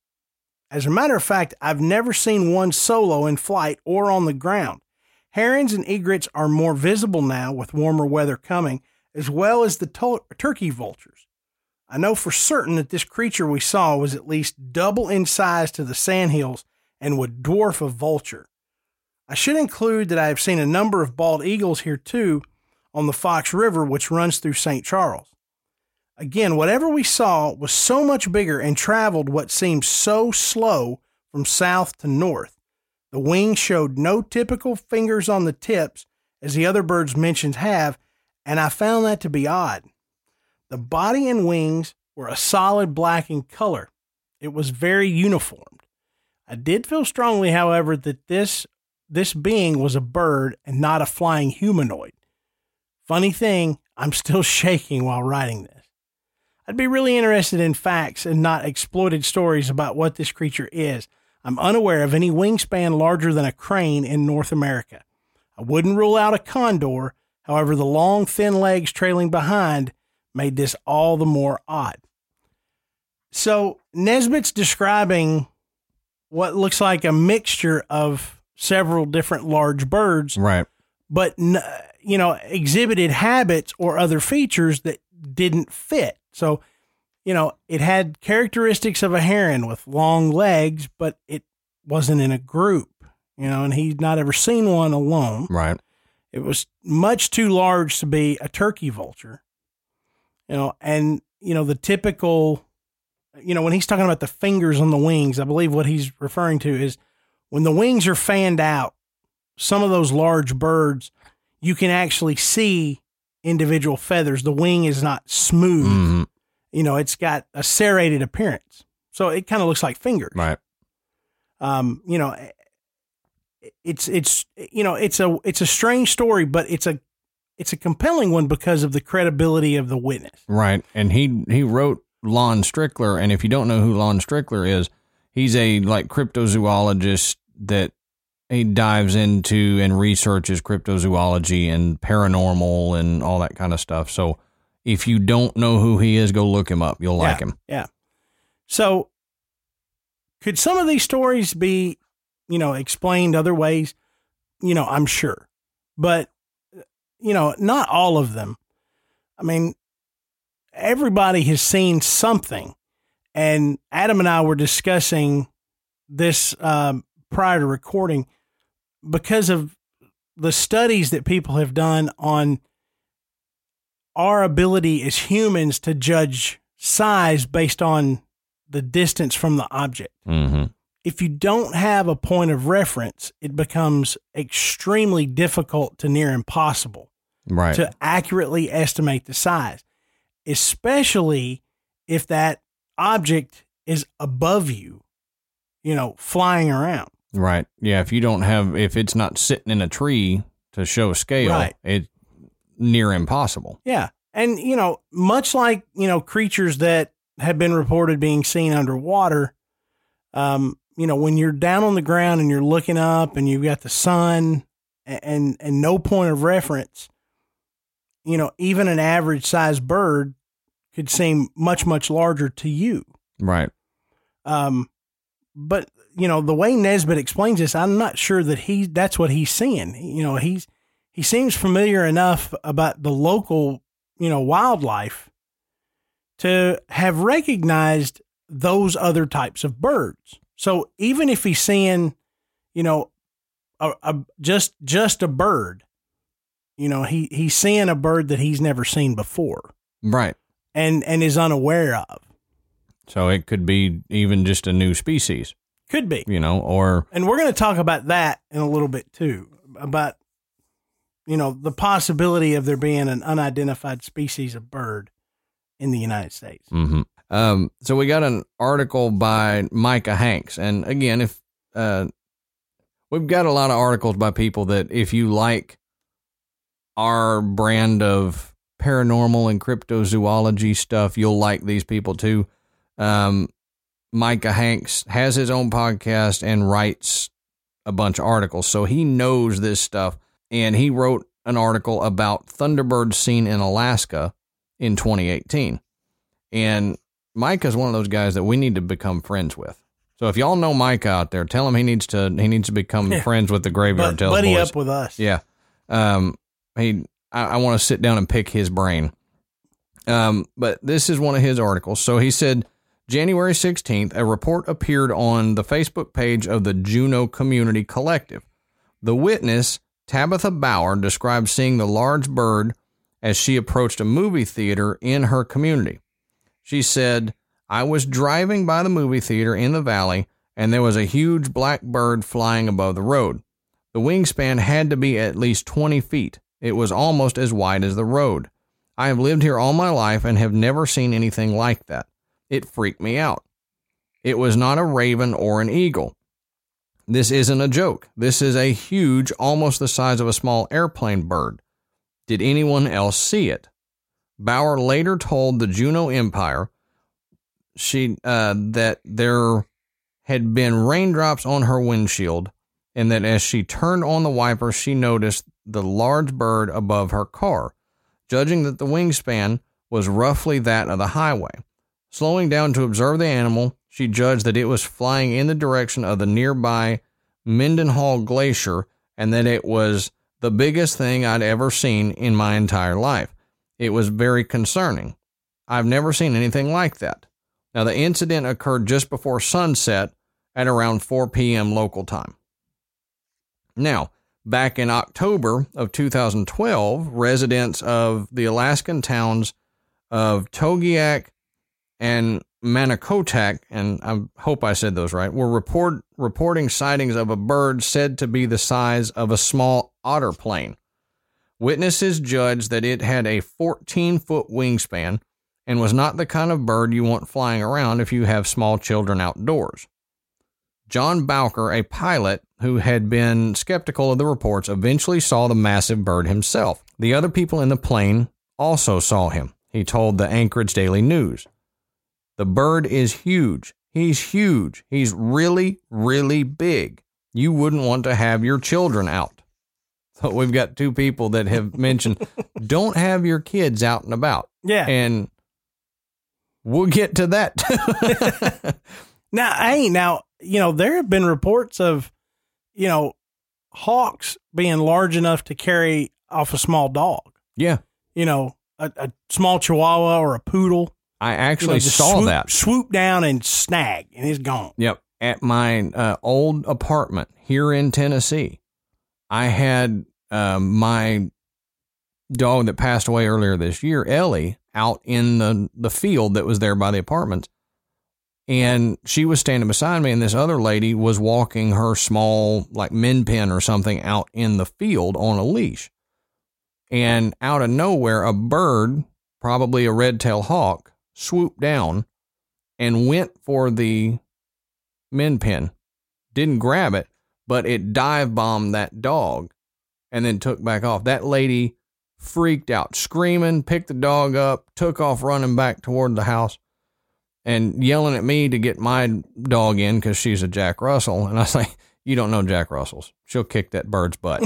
As a matter of fact, I've never seen one solo in flight or on the ground. Herons and egrets are more visible now with warmer weather coming, as well as the to- turkey vultures. I know for certain that this creature we saw was at least double in size to the sandhills and would dwarf a vulture. I should include that I have seen a number of bald eagles here too, on the Fox River, which runs through St. Charles. Again, whatever we saw was so much bigger and traveled what seemed so slow from south to north. The wings showed no typical fingers on the tips, as the other birds mentioned have, and I found that to be odd. The body and wings were a solid black in color. It was very uniformed. I did feel strongly, however, that this this being was a bird and not a flying humanoid. Funny thing, I'm still <laughs> shaking while writing this. I'd be really interested in facts and not exploited stories about what this creature is. I'm unaware of any wingspan larger than a crane in North America. I wouldn't rule out a condor, however, the long, thin legs trailing behind made this all the more odd. So, Nesbitt's describing what looks like a mixture of several different large birds. Right. But you know, exhibited habits or other features that didn't fit. So, you know, it had characteristics of a heron with long legs, but it wasn't in a group, you know, and he'd not ever seen one alone. Right. It was much too large to be a turkey vulture, you know, and, you know, the typical, you know, when he's talking about the fingers on the wings, I believe what he's referring to is when the wings are fanned out, some of those large birds you can actually see individual feathers. The wing is not smooth. Mm-hmm. You know, it's got a serrated appearance. So it kind of looks like fingers. Right. Um, you know, it's it's you know, it's a it's a strange story, but it's a it's a compelling one because of the credibility of the witness. Right. And he he wrote Lon Strickler, and if you don't know who Lon Strickler is, he's a like cryptozoologist that he dives into and researches cryptozoology and paranormal and all that kind of stuff. So if you don't know who he is, go look him up. You'll yeah, like him. Yeah. So could some of these stories be, you know, explained other ways? You know, I'm sure. But you know, not all of them. I mean, everybody has seen something. And Adam and I were discussing this um, prior to recording because of the studies that people have done on our ability as humans to judge size based on the distance from the object. Mm-hmm. If you don't have a point of reference, it becomes extremely difficult to near impossible Right. to accurately estimate the size, especially if that object is above you, you know, flying around. Right. Yeah. If you don't have, if it's not sitting in a tree to show scale, Right. it's near impossible. Yeah. And, you know, much like, you know, creatures that have been reported being seen underwater, um, you know, when you're down on the ground and you're looking up and you've got the sun a- and and no point of reference, you know, even an average sized bird could seem much, much larger to you. Right. Um, but you know, the way Nesbitt explains this, I'm not sure that he that's what he's seeing. You know, he's he seems familiar enough about the local, you know, wildlife to have recognized those other types of birds. So even if he's seeing, you know, a, a just just a bird, you know, he he's seeing a bird that he's never seen before Right. and and is unaware of. So it could be even just a new species, Could be. you know, or and we're going to talk about that in a little bit too about you know the possibility of there being an unidentified species of bird in the united states hmm Um, so we got an article by Micah Hanks, and again, if uh, we've got a lot of articles by people that if you like our brand of paranormal and cryptozoology stuff, you'll like these people too. Um, Micah Hanks has his own podcast and writes a bunch of articles, so he knows this stuff. And he wrote an article about thunderbirds seen in Alaska in 2018. And Micah's one of those guys that we need to become friends with. So if y'all know Mike out there, tell him he needs to he needs to become Yeah. friends with the Graveyard but buddy boys. up with us Yeah. Um, he, I, I want to sit down and pick his brain. Um, but this is one of his articles. So he said, January 16th, a report appeared on the Facebook page of the Juneau Community Collective. The witness, Tabitha Bauer, described seeing the large bird as she approached a movie theater in her community. She said, I was driving by the movie theater in the valley, and there was a huge black bird flying above the road. The wingspan had to be at least 20 feet. It was almost as wide as the road. I have lived here all my life and have never seen anything like that. It freaked me out. It was not a raven or an eagle. This isn't a joke. This is a huge, almost the size of a small airplane bird. Did anyone else see it? Bauer later told the Juneau Empire she uh, that there had been raindrops on her windshield and that as she turned on the wiper, she noticed the large bird above her car, judging that the wingspan was roughly that of the highway. Slowing down to observe the animal, she judged that it was flying in the direction of the nearby Mendenhall Glacier and that it was the biggest thing I'd ever seen in my entire life. It was very concerning. I've never seen anything like that. Now, the incident occurred just before sunset at around 4 p.m. local time. Now, back in October of 2012, residents of the Alaskan towns of Togiak and Manokotak, and I hope I said those right, were report, reporting sightings of a bird said to be the size of a small otter plane. Witnesses judged that it had a 14 foot wingspan and was not the kind of bird you want flying around if you have small children outdoors. John Bowker, a pilot who had been skeptical of the reports, eventually saw the massive bird himself. The other people in the plane also saw him, he told the Anchorage Daily News. The bird is huge. He's huge. He's really, really big. You wouldn't want to have your children out. <laughs> So we've got two people that have mentioned <laughs> don't have your kids out and about. yeah And we'll get to that. <laughs> now hey now you know there have been reports of you know hawks being large enough to carry off a small dog yeah. you know a, a small chihuahua or a poodle I you actually know, saw swoop, that. swoop down and snag and it's gone Yep. At my uh, old apartment here in Tennessee, I had um, my dog that passed away earlier this year, Ellie, out in the, the field that was there by the apartments. And she was standing beside me, and this other lady was walking her small, like min pin or something, out in the field on a leash. And out of nowhere, a bird, probably a red tailed hawk, swooped down and went for the min pin. Didn't grab it, but it dive bombed that dog and then took back off. That lady freaked out, screaming, picked the dog up, took off running back toward the house and yelling at me to get my dog in because she's a Jack Russell. And I was like, you don't know Jack Russell's. She'll kick that bird's butt.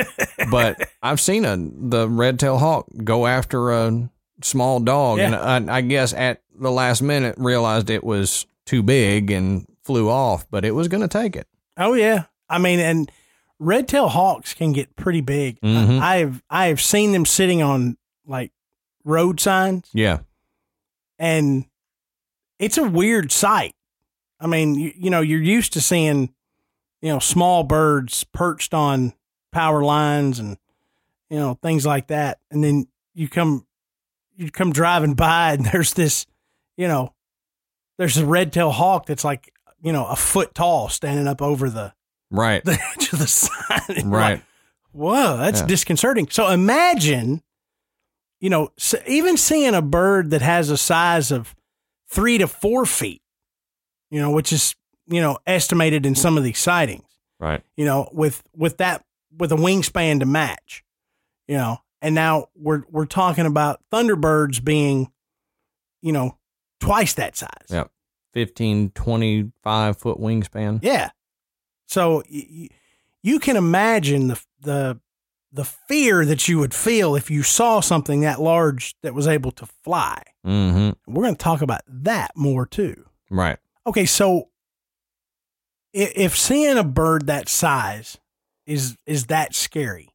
<laughs> but I've seen a the red tail hawk go after a small dog, Yeah. and I, I guess at the last minute realized it was too big and flew off, but it was going to take it. Oh yeah, I mean, and red tail hawks can get pretty big. Mhm. I, I've I have seen them sitting on like road signs, Yeah, and it's a weird sight. I mean, you, you know, you're used to seeing, you know, small birds perched on power lines and you know things like that, and then you come you come driving by and <laughs> there's this, you know, there's a red tail hawk that's like you know a foot tall standing up over the right, <laughs> the edge of the sign. <laughs> Right. like, Whoa, that's Yeah. disconcerting. So imagine, you know, even seeing a bird that has a size of three to four feet, you know, which is you know estimated in some of these sightings. Right. You know, with with that with a wingspan to match, you know, and now we're we're talking about thunderbirds being, you know, twice that size. Yeah. 15, 25 foot wingspan. Yeah. So y- you can imagine the the the fear that you would feel if you saw something that large that was able to fly. Mm-hmm. We're going to talk about that more too. Right. Okay, so if seeing a bird that size is is that scary,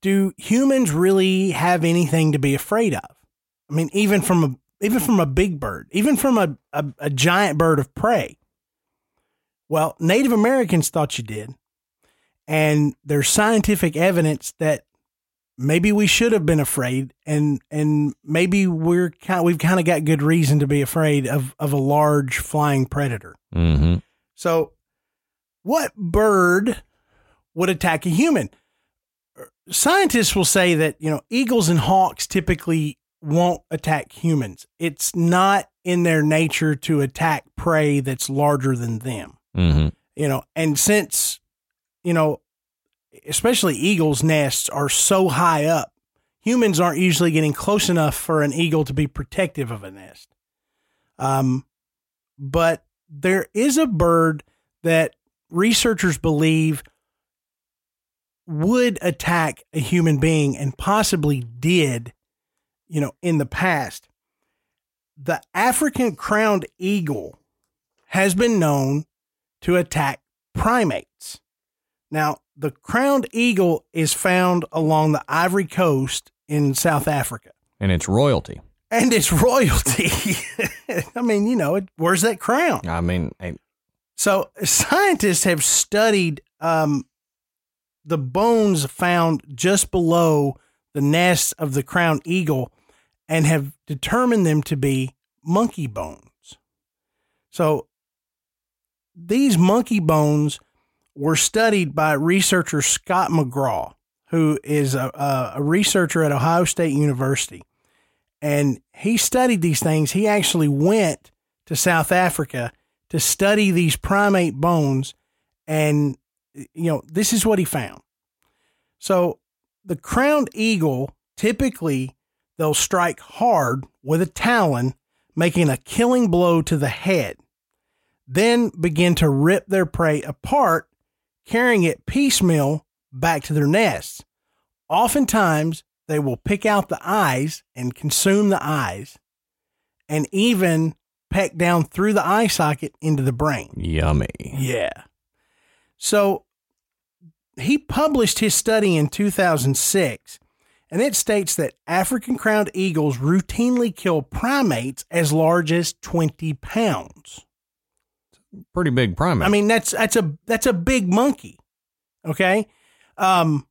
do humans really have anything to be afraid of? I mean, even from a even from a big bird, even from a, a, a giant bird of prey. Well, Native Americans thought you did. And there's scientific evidence that maybe we should have been afraid and and maybe we're kind we've kind of got good reason to be afraid of of a large flying predator. Mm-hmm. So, what bird would attack a human? Scientists will say that, you know, eagles and hawks typically won't attack humans. It's not in their nature to attack prey that's larger than them. Mm-hmm. You know, and since, you know, especially eagles' nests are so high up, humans aren't usually getting close enough for an eagle to be protective of a nest. Um, but there is a bird that researchers believe would attack a human being and possibly did, you know, in the past. The African crowned eagle has been known to attack primates. Now, the crowned eagle is found along the Ivory Coast in South Africa And it's royalty. and it's royalty. <laughs> I mean, you know, it, where's that crown? I mean, I, So scientists have studied um, the bones found just below the nest of the crowned eagle and have determined them to be monkey bones. So these monkey bones were studied by researcher Scott McGraw, who is a, a researcher at Ohio State University. And he studied these things. He actually went to South Africa to study these primate bones. And, you know, this is what he found. So the crowned eagle typically they'll strike hard with a talon, making a killing blow to the head, then begin to rip their prey apart, carrying it piecemeal back to their nests. Oftentimes, they will pick out the eyes and consume the eyes, and even peck down through the eye socket into the brain. yummy. Yeah. So he published his study in 2006, and it states that African crowned eagles routinely kill primates as large as 20 pounds. Pretty big primate. I mean, that's that's a that's a big monkey. Okay. Um,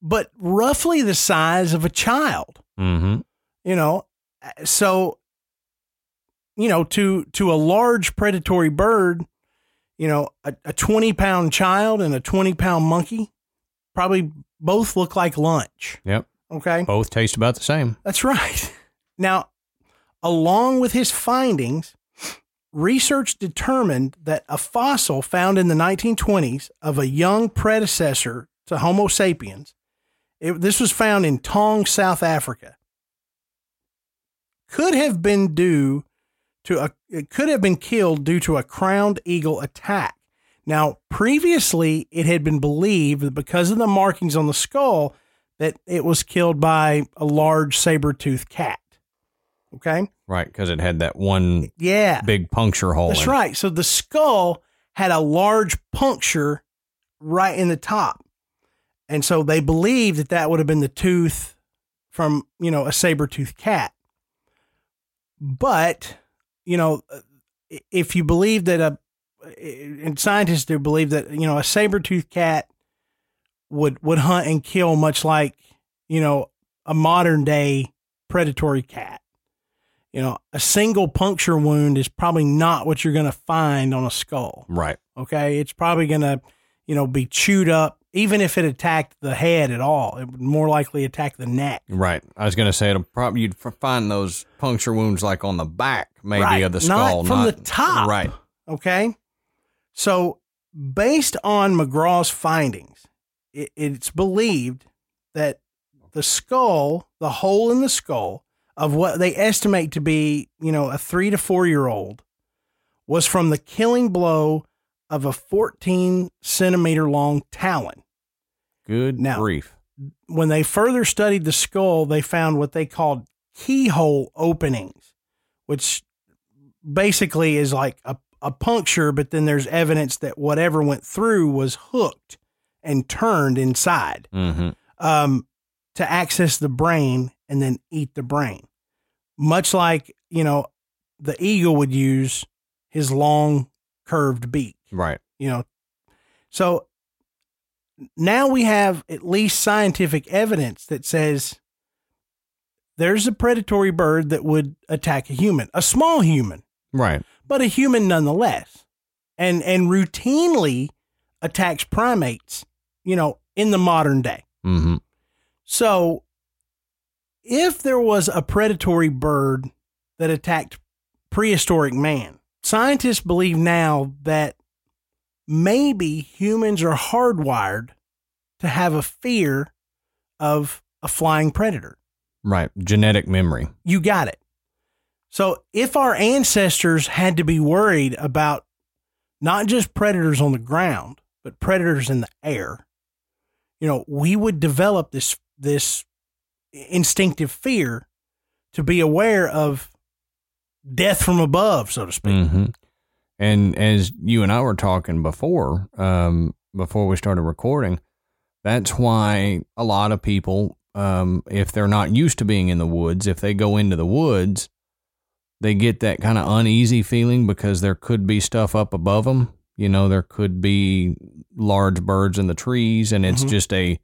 but roughly the size of a child. Mm-hmm. You know, so you know to to a large predatory bird, you know, a, a twenty pound child and a twenty pound monkey probably both look like lunch. Yep. Okay. Both taste about the same. That's right. <laughs> Now, along with his findings, research determined that a fossil found in the 1920s of a young predecessor to Homo sapiens, it, this was found in Taung, South Africa, could have been due to a it could have been killed due to a crowned eagle attack. Now, previously, it had been believed that because of the markings on the skull, that it was killed by a large saber-toothed cat. Okay? Right, because it had that one Yeah. big puncture hole. That's it. right. So the skull had a large puncture right in the top. And so they believed that that would have been the tooth from, you know, a saber-toothed cat. But, you know, uh, if you believe that a and scientists do believe that, you know, a saber-toothed cat would would hunt and kill much like, you know, a modern day predatory cat. You know, a single puncture wound is probably not what you're going to find on a skull. Right. Okay. It's probably going to, you know, be chewed up. Even if it attacked the head at all, it would more likely attack the neck. Right. I was going to say it'll probably you'd find those puncture wounds like on the back, maybe Right, of the skull, not from the top. Right. Okay. So, based on McGraw's findings, it, it's believed that the skull, the hole in the skull of what they estimate to be, you know, a three to four year old, was from the killing blow of a 14 centimeter long talon. Good Now- grief. When they further studied the skull, they found what they called keyhole openings, which basically is like a, a puncture, but then there's evidence that whatever went through was hooked and turned inside Mm-hmm. um, to access the brain and then eat the brain. Much like, you know, the eagle would use his long curved beak Right. you know so now we have at least scientific evidence that says there's a predatory bird that would attack a human a small human Right. but a human nonetheless and and routinely attacks primates you know in the modern day Mm-hmm. so if there was a predatory bird that attacked prehistoric man, scientists believe now that maybe humans are hardwired to have a fear of a flying predator. Right. Genetic memory. You got it. So if our ancestors had to be worried about not just predators on the ground, but predators in the air, you know, we would develop this this instinctive fear to be aware of death from above, so to speak. Mm-hmm. And as you and I were talking before, um, before we started recording, that's why a lot of people, um, if they're not used to being in the woods, if they go into the woods, they get that kind of uneasy feeling because there could be stuff up above them. You know, there could be large birds in the trees, and it's Mhm. just a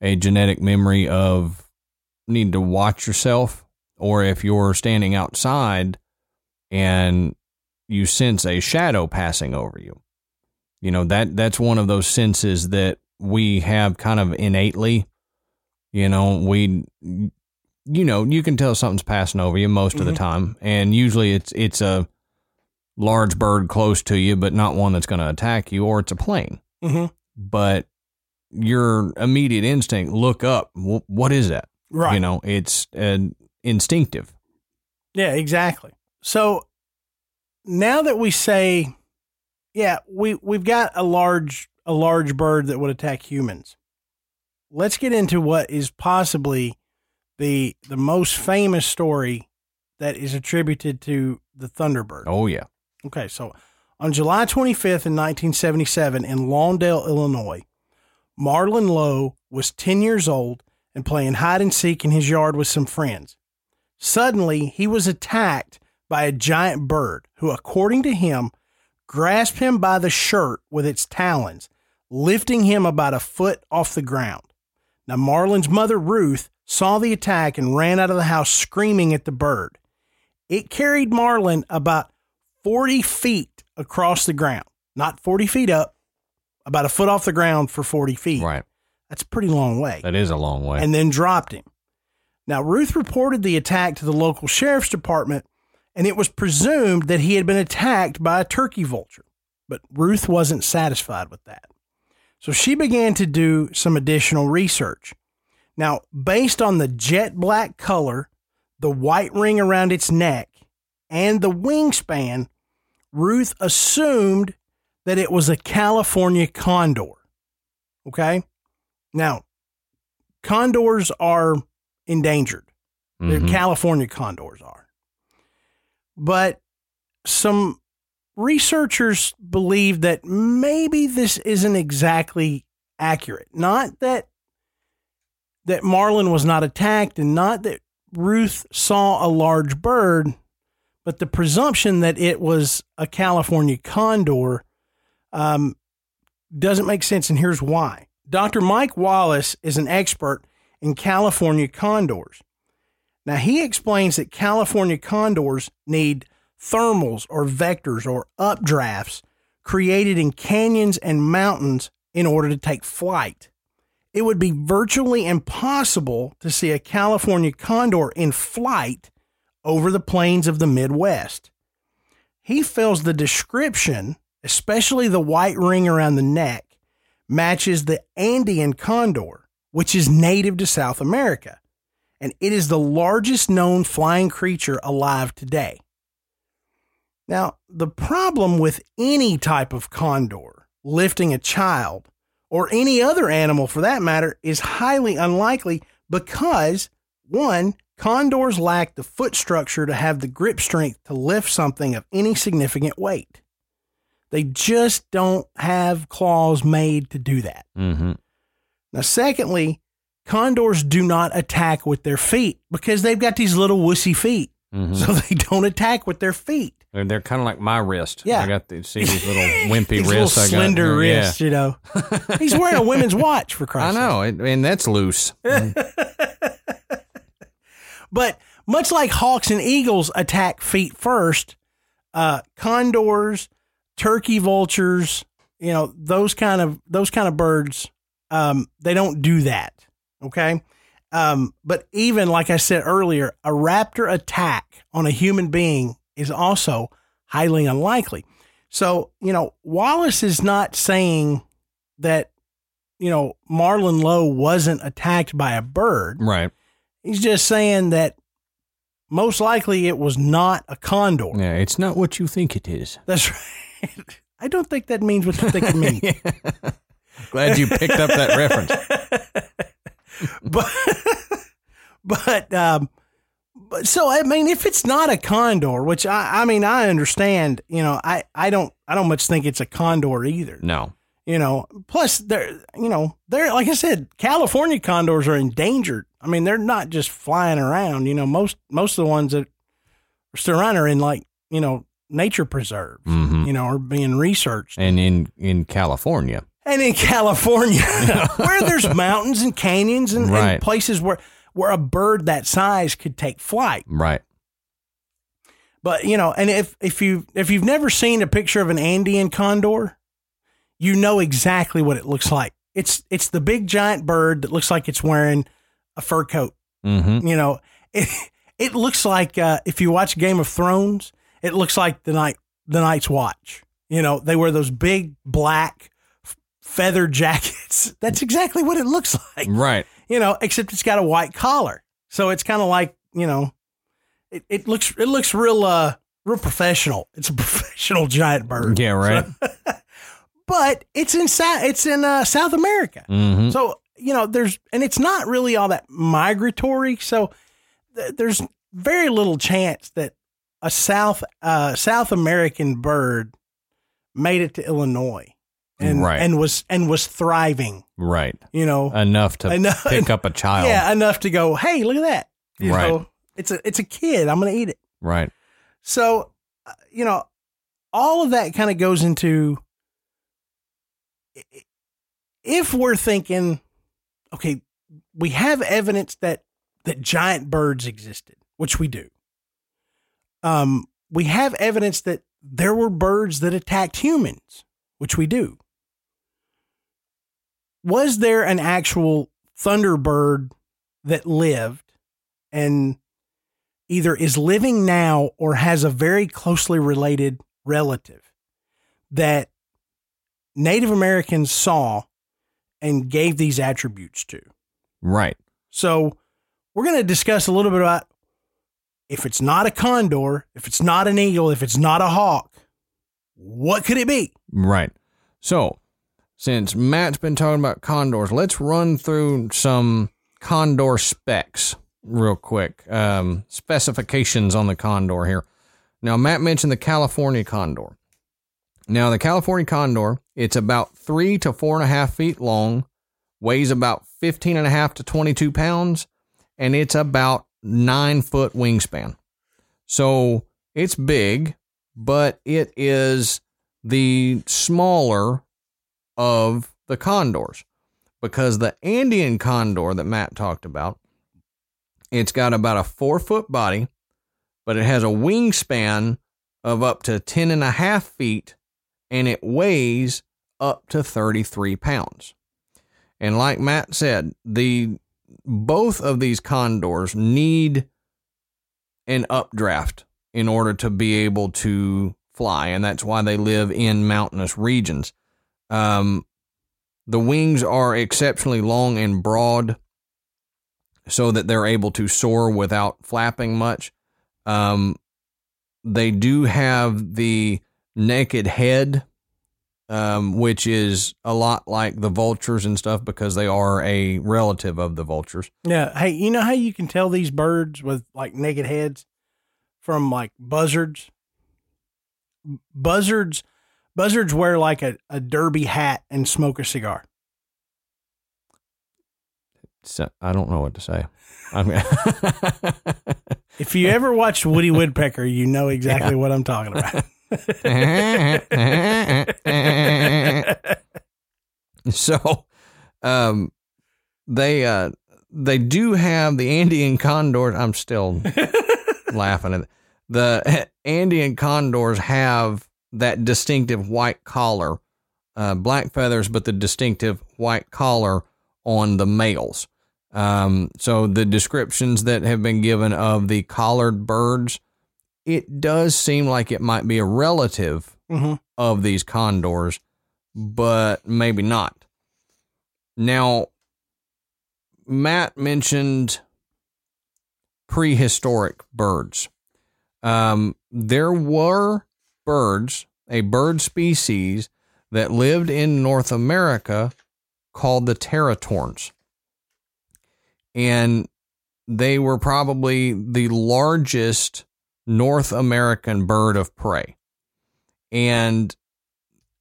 a genetic memory of need to watch yourself, or if you're standing outside and you sense a shadow passing over you. You know, that that's one of those senses that we have kind of innately. You know, we you know, you can tell something's passing over you most of the Mhm. time, and usually it's it's a large bird close to you, but not one that's going to attack you, or it's a plane. Mm-hmm. But your immediate instinct, look up. Wh- What is that? Right. You know, it's uh, instinctive. Yeah, exactly. So now that we say, yeah, we we've got a large a large bird that would attack humans. Let's get into what is possibly the the most famous story that is attributed to the Thunderbird. Oh yeah. Okay, so on July 25th in 1977 in Lawndale, Illinois, Marlon Lowe was 10 years old and playing hide and seek in his yard with some friends. Suddenly, he was attacked by a giant bird who, according to him, grasped him by the shirt with its talons, lifting him about a foot off the ground. Now, Marlon's mother, Ruth, saw the attack and ran out of the house screaming at the bird. It carried Marlon about 40 feet across the ground, not 40 feet up, about a foot off the ground for 40 feet. Right. That's a pretty long way. That is a long way. And then dropped him. Now, Ruth reported the attack to the local sheriff's department, and it was presumed that he had been attacked by a turkey vulture. But Ruth wasn't satisfied with that. So she began to do some additional research. Now, based on the jet black color, the white ring around its neck, and the wingspan, Ruth assumed that it was a California condor. Okay? Now, condors are endangered. Mhm. California condors are. But some researchers believe that maybe this isn't exactly accurate. Not that that Marlon was not attacked and not that Ruth saw a large bird, but the presumption that it was a California condor um, doesn't make sense, and here's why. Dr. Mike Wallace is an expert in California condors. Now, he explains that California condors need thermals or vectors or updrafts created in canyons and mountains in order to take flight. It would be virtually impossible to see a California condor in flight over the plains of the Midwest. He feels the description, especially the white ring around the neck, matches the Andean condor, which is native to South America, and it is the largest known flying creature alive today. Now, the problem with any type of condor lifting a child, or any other animal for that matter, is highly unlikely because, one, condors lack the foot structure to have the grip strength to lift something of any significant weight. They just don't have claws made to do that. Mhm. Now, secondly, condors do not attack with their feet because they've got these little wussy feet. Mhm. So <laughs> they don't attack with their feet. They're, they're kind of like my wrist. Yeah. I got the, see these little <laughs> wimpy These wrists. little got slender here. wrists, you know. <laughs> He's wearing a women's watch for Yeah. I know, it, and that's loose. But much like hawks and eagles attack feet first, uh, condors, turkey vultures, you know, those kind of those kind of birds, um, they don't do that. Okay. Um, but even like I said earlier, a raptor attack on a human being is also highly unlikely. So, you know, Wallace is not saying that, you know, Marlon Lowe wasn't attacked by a bird. Right. He's just saying that most likely it was not a condor. Yeah, it's not what you think it is. That's <laughs> right. I don't think that means what you think it means. <laughs> Glad you picked up that reference. <laughs> <laughs> but but um but so I mean if it's not a condor, which I I mean I understand, you know, I I don't I don't much think it's a condor either. No. You know, plus they're you know, they're like I said, California condors are endangered. I mean, they're not just flying around, you know, most most of the ones that are still around are in like, you know, nature preserves, Mhm. you know, are being researched. And in in California. And in California, <laughs> where there's <laughs> mountains and canyons and, and places where where a bird that size could take flight. Right. But you know, and if if you if you've never seen a picture of an Andean condor, you know exactly what it looks like. It's it's the big giant bird that looks like it's wearing a fur coat. Mm-hmm. You know, <laughs> it it looks like uh, if you watch Game of Thrones, it looks like the night the Night's Watch. You know, they wear those big black feather jackets. <laughs> That's exactly what it looks like. Right. You know, except it's got a white collar, so it's kind of like you know, it, it looks it looks real uh real professional. It's a <laughs> professional giant bird. Yeah, right. <laughs> but it's in South it's in uh, South America. Mm-hmm. So, you know, there's, and it's not really all that migratory. So th- there's very little chance that a South, uh, South American bird made it to Illinois and, Right. and was, and was thriving, Right. you know, Enough to Enough- <laughs> pick up a child. yeah, enough to go, Hey, look at that. You Right. know, it's a, it's a kid. I'm going to eat it. Right. So, uh, you know, all of that kind of goes into if we're thinking, okay, we have evidence that that giant birds existed, which we do. Um, we have evidence that there were birds that attacked humans, which we do. Was there an actual thunderbird that lived and either is living now or has a very closely related relative that Native Americans saw and gave these attributes to? Right. So we're going to discuss a little bit about if it's not a condor, if it's not an eagle, if it's not a hawk, what could it be? Right. So, since Matt's been talking about condors, let's run through some condor specs real quick. Um, specifications on the condor here. Now, Matt mentioned the California condor. Now, the California condor, it's about three to four and a half feet long, weighs about 15 and a half to 22 pounds, and it's about nine foot wingspan. So it's big, but it is the smaller of the condors because the Andean condor that Matt talked about, it's got about a four foot body, but it has a wingspan of up to 10 and a half feet and it weighs up to 33 pounds. And like Matt said, the both of these condors need an updraft in order to be able to fly, and that's why they live in mountainous regions. Um, the wings are exceptionally long and broad, so that they're able to soar without flapping much. Um, they do have the naked head um, which is a lot like the vultures and stuff because they are a relative of the vultures. Yeah. Hey, you know how you can tell these birds with like naked heads from like buzzards? Buzzards, buzzards wear like a, a derby hat and smoke a cigar. So, I don't know what to say. <laughs> If you ever watch Woody Woodpecker, you know exactly yeah. what I'm talking about. <laughs> so, um, they uh they do have the Andean condors. I'm still <laughs> laughing at it. The Andean condors have that distinctive white collar, uh, black feathers, but the distinctive white collar on the males. Um, so the descriptions that have been given of the collared birds it does seem like it might be a relative mm-hmm. of these condors, but maybe not. Now, Matt mentioned prehistoric birds. Um, there were birds, a bird species that lived in North America called the teratorns. And they were probably the largest North American bird of prey. And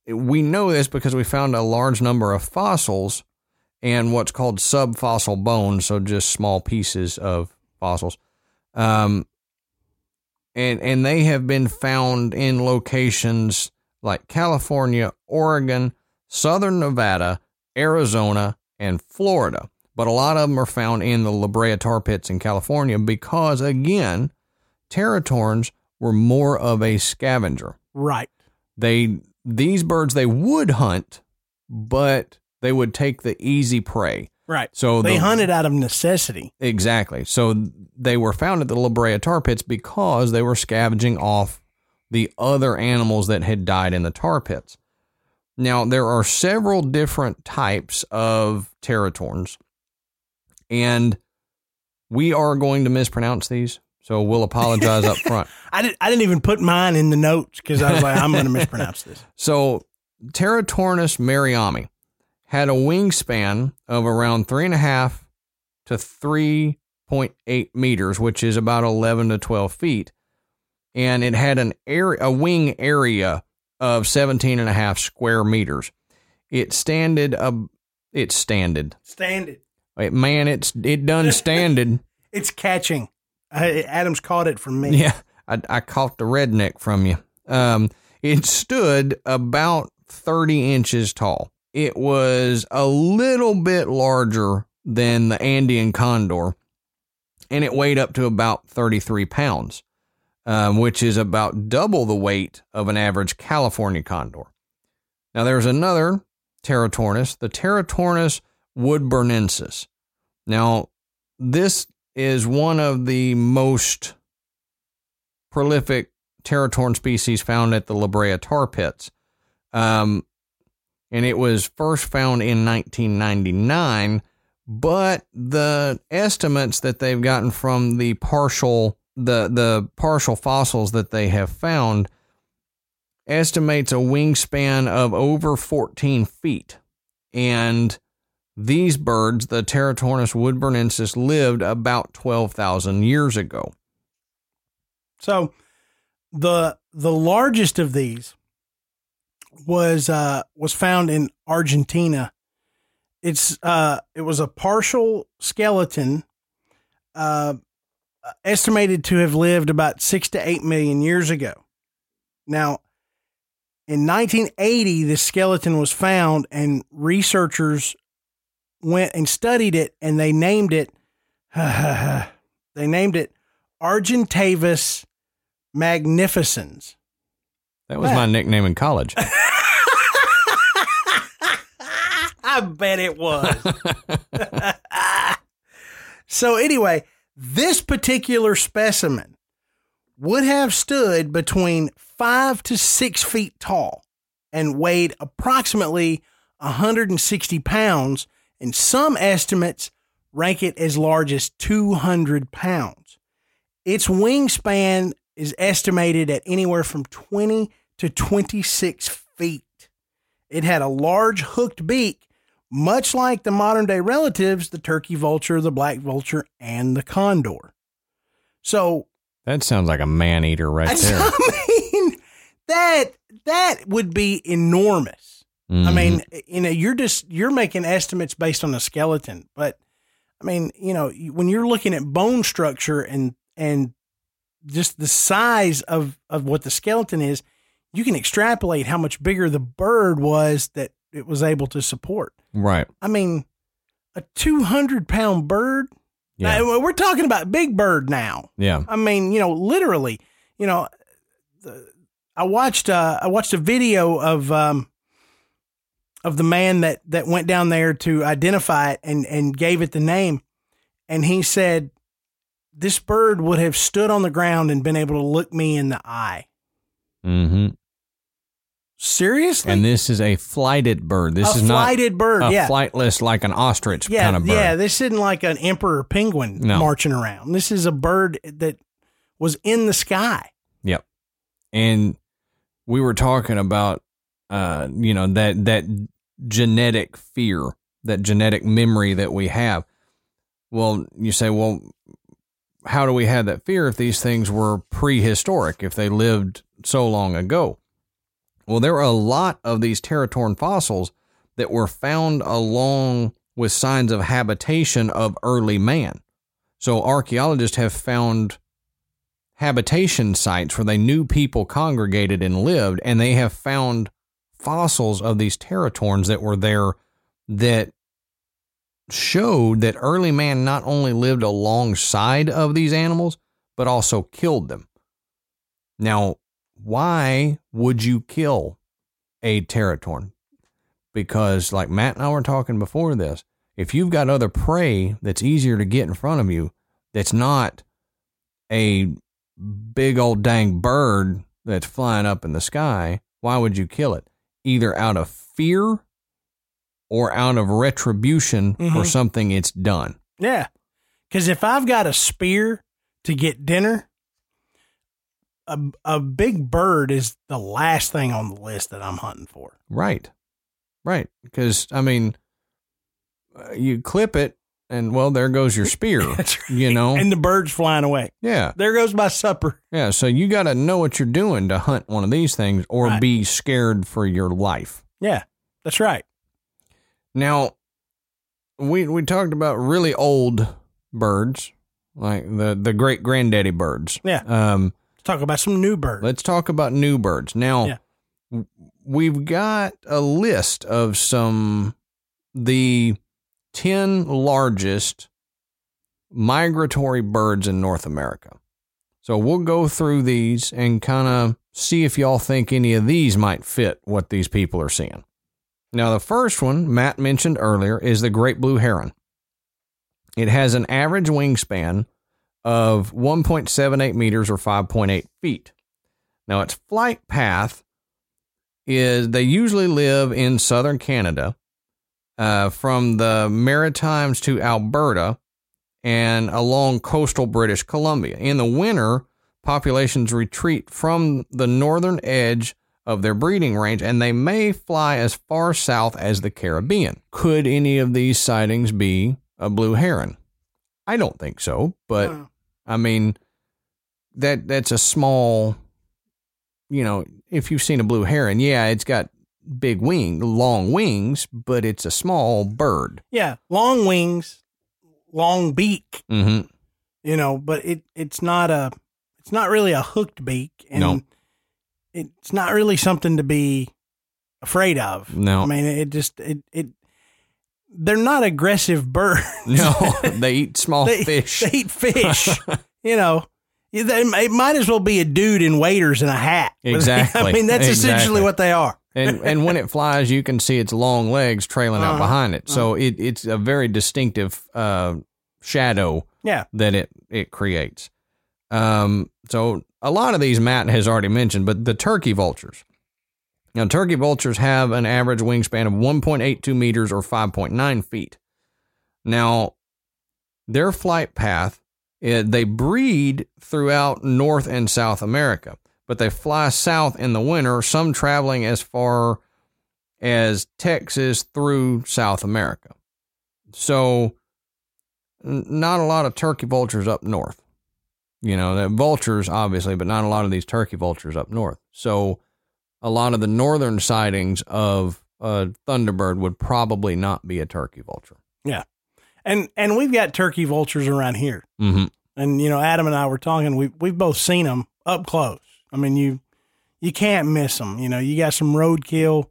we know this because we found a large number of fossils and what's called subfossil bones, so just small pieces of fossils. Um, and and they have been found in locations like California, Oregon, southern Nevada, Arizona, and Florida. But a lot of them are found in the La Brea tar pits in California because, again, Teratorns were more of a scavenger. Right. They these birds they would hunt, but they would take the easy prey. Right. So they the, hunted out of necessity. Exactly. So they were found at the La Brea tar pits because they were scavenging off the other animals that had died in the tar pits. Now there are several different types of teratorns, and we are going to mispronounce these. So we'll apologize up front. <laughs> I, did, I didn't even put mine in the notes because I was like, I'm going to mispronounce this. <laughs> So Teratornis merriami had a wingspan of around three and a half to 3.8 meters, which is about 11 to 12 feet. And it had an area, a wing area of 17 and a half square meters. It standed, a, it standed. Standed. Wait, man, it's, it done <laughs> standed. it's catching. Adams caught it from me. Yeah, I, I caught the redneck from you. Um, it stood about 30 inches tall. It was a little bit larger than the Andean condor, and it weighed up to about 33 pounds, um, which is about double the weight of an average California condor. Now, there's another Teratornis, the Teratornis woodburnensis. Now, this is one of the most prolific teratorn species found at the La Brea tar pits. Um, and it was first found in 1999, but the estimates that they've gotten from the partial the the partial fossils that they have found estimates a wingspan of over 14 feet. And these birds, the Teratornis woodburnensis, lived about 12,000 years ago. So the the largest of these was uh was found in Argentina. It's uh it was a partial skeleton uh estimated to have lived about 6 to 8 million years ago. Now, in 1980 the skeleton was found and researchers went and studied it and they named it <laughs> they named it Argentavis magnificens. That was my nickname in college. <laughs> I bet it was. <laughs> so anyway, this particular specimen would have stood between five to six feet tall and weighed approximately 160 pounds, and some estimates rank it as large as 200 pounds. Its wingspan is estimated at anywhere from 20 to 26 feet. It had a large hooked beak, much like the modern day relatives, the turkey vulture, the black vulture, and the condor. So that sounds like a man eater right <laughs> there. I mean, that that would be enormous. Mm-hmm. I mean, you know, you're just you're making estimates based on a skeleton, but I mean, you know, when you're looking at bone structure and and just the size of of what the skeleton is, you can extrapolate how much bigger the bird was that it was able to support. Right. I mean, a 200 pound bird. Yeah. Now, we're talking about big bird now. Yeah. I mean, you know, literally, you know, the, I watched uh, I watched a video of um, of the man that that went down there to identify it and and gave it the name, and he said this bird would have stood on the ground and been able to look me in the eye. Mm-hmm. Seriously? And this is a flighted bird. This a is not a flighted bird, a yeah. flightless like an ostrich yeah, kind of bird. Yeah, this isn't like an emperor penguin No. marching around. This is a bird that was in the sky. Yep. And we were talking about uh, you know, that that genetic fear, that genetic memory that we have. Well, you say, well, how do we have that fear if these things were prehistoric, if they lived so long ago? Well, there are a lot of these teratorn fossils that were found along with signs of habitation of early man. So archaeologists have found habitation sites where they knew people congregated and lived, and they have found fossils of these teratorns that were there that showed that early man not only lived alongside of these animals, but also killed them. Now, why would you kill a teratorn? Because, like Matt and I were talking before this, if you've got other prey that's easier to get in front of you, that's not a big old dang bird that's flying up in the sky, why would you kill it? Either out of fear or out of retribution Mhm. for something it's done. Yeah. Because if I've got a spear to get dinner, a, a big bird is the last thing on the list that I'm hunting for. Right. Right. Because, I mean, uh, you clip it and, well, there goes your spear. <laughs> Right. You know? And the bird's flying away. yeah. There goes my supper. Yeah. So you got to know what you're doing to hunt one of these things or Right. be scared for your life. Yeah, that's right. Now, we we talked about really old birds, like the the great granddaddy birds. Yeah. Um, talk about some new birds. let's talk about new birds. Now, Yeah. w- we've got a list of some the 10 largest migratory birds in North America. So we'll go through these and kind of see if y'all think any of these might fit what these people are seeing. Now, the first one Matt mentioned earlier is the great blue heron. It has an average wingspan of 1.78 meters or 5.8 feet. Now, its flight path is they usually live in southern Canada uh, from the Maritimes to Alberta and along coastal British Columbia. In the winter, populations retreat from the northern edge of their breeding range and they may fly as far south as the Caribbean. Could any of these sightings be a blue heron? I don't think so, but. I mean that that's a small you know, if you've seen a blue heron, yeah, it's got big wing, long wings, but it's a small bird. Yeah, long wings, long beak, Mhm. you know, but it it's not a it's not really a hooked beak and No. it's not really something to be afraid of. No. I mean, it just it it they're not aggressive birds. <laughs> No, <laughs> they eat small they, fish. They eat fish. <laughs> you know, it might as well be a dude in waders and a hat. Exactly. I mean, that's Exactly. essentially what they are. and and when it flies, you can see its long legs trailing out Uh-huh. behind it. So it, it's a very distinctive uh, shadow Yeah. that it it creates. Um, so a lot of these Matt has already mentioned, but the turkey vultures. Now, turkey vultures have an average wingspan of 1.82 meters or 5.9 feet. Now, their flight path, eh, they breed throughout North and South America, but they fly south in the winter, some traveling as far as Texas through South America. So, not a lot of turkey vultures up north. You know, vultures, obviously, but not a lot of these turkey vultures up north. So, a lot of the northern sightings of a thunderbird would probably not be a turkey vulture. Yeah, and and we've got turkey vultures around here. Mm-hmm. And you know, Adam and I were talking. We we've both seen them up close. I mean, you you can't miss them. You know, you got some roadkill.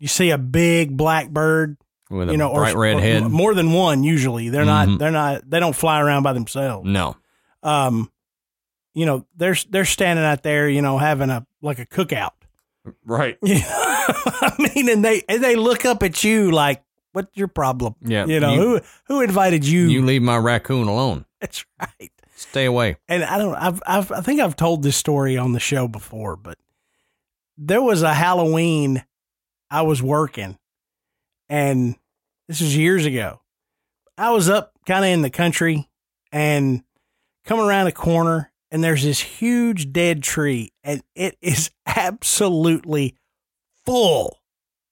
You see a big black bird. With a you know, bright or, red or head. more than one. Usually, they're Mhm. not. They're not. They don't fly around by themselves. No. Um, you know, they're they're standing out there. You know, having a like a cookout. Right. Yeah, <laughs> I mean, and they and they look up at you like, "What's your problem?" Yeah. You know, you, who who invited you? you leave my raccoon alone. <laughs> That's right. Stay away. and I don't I've, I've I think I've told this story on the show before, but there was a Halloween I was working and this was years ago. I was up kind of in the country and come around a corner and there's this huge dead tree and it is <laughs> absolutely full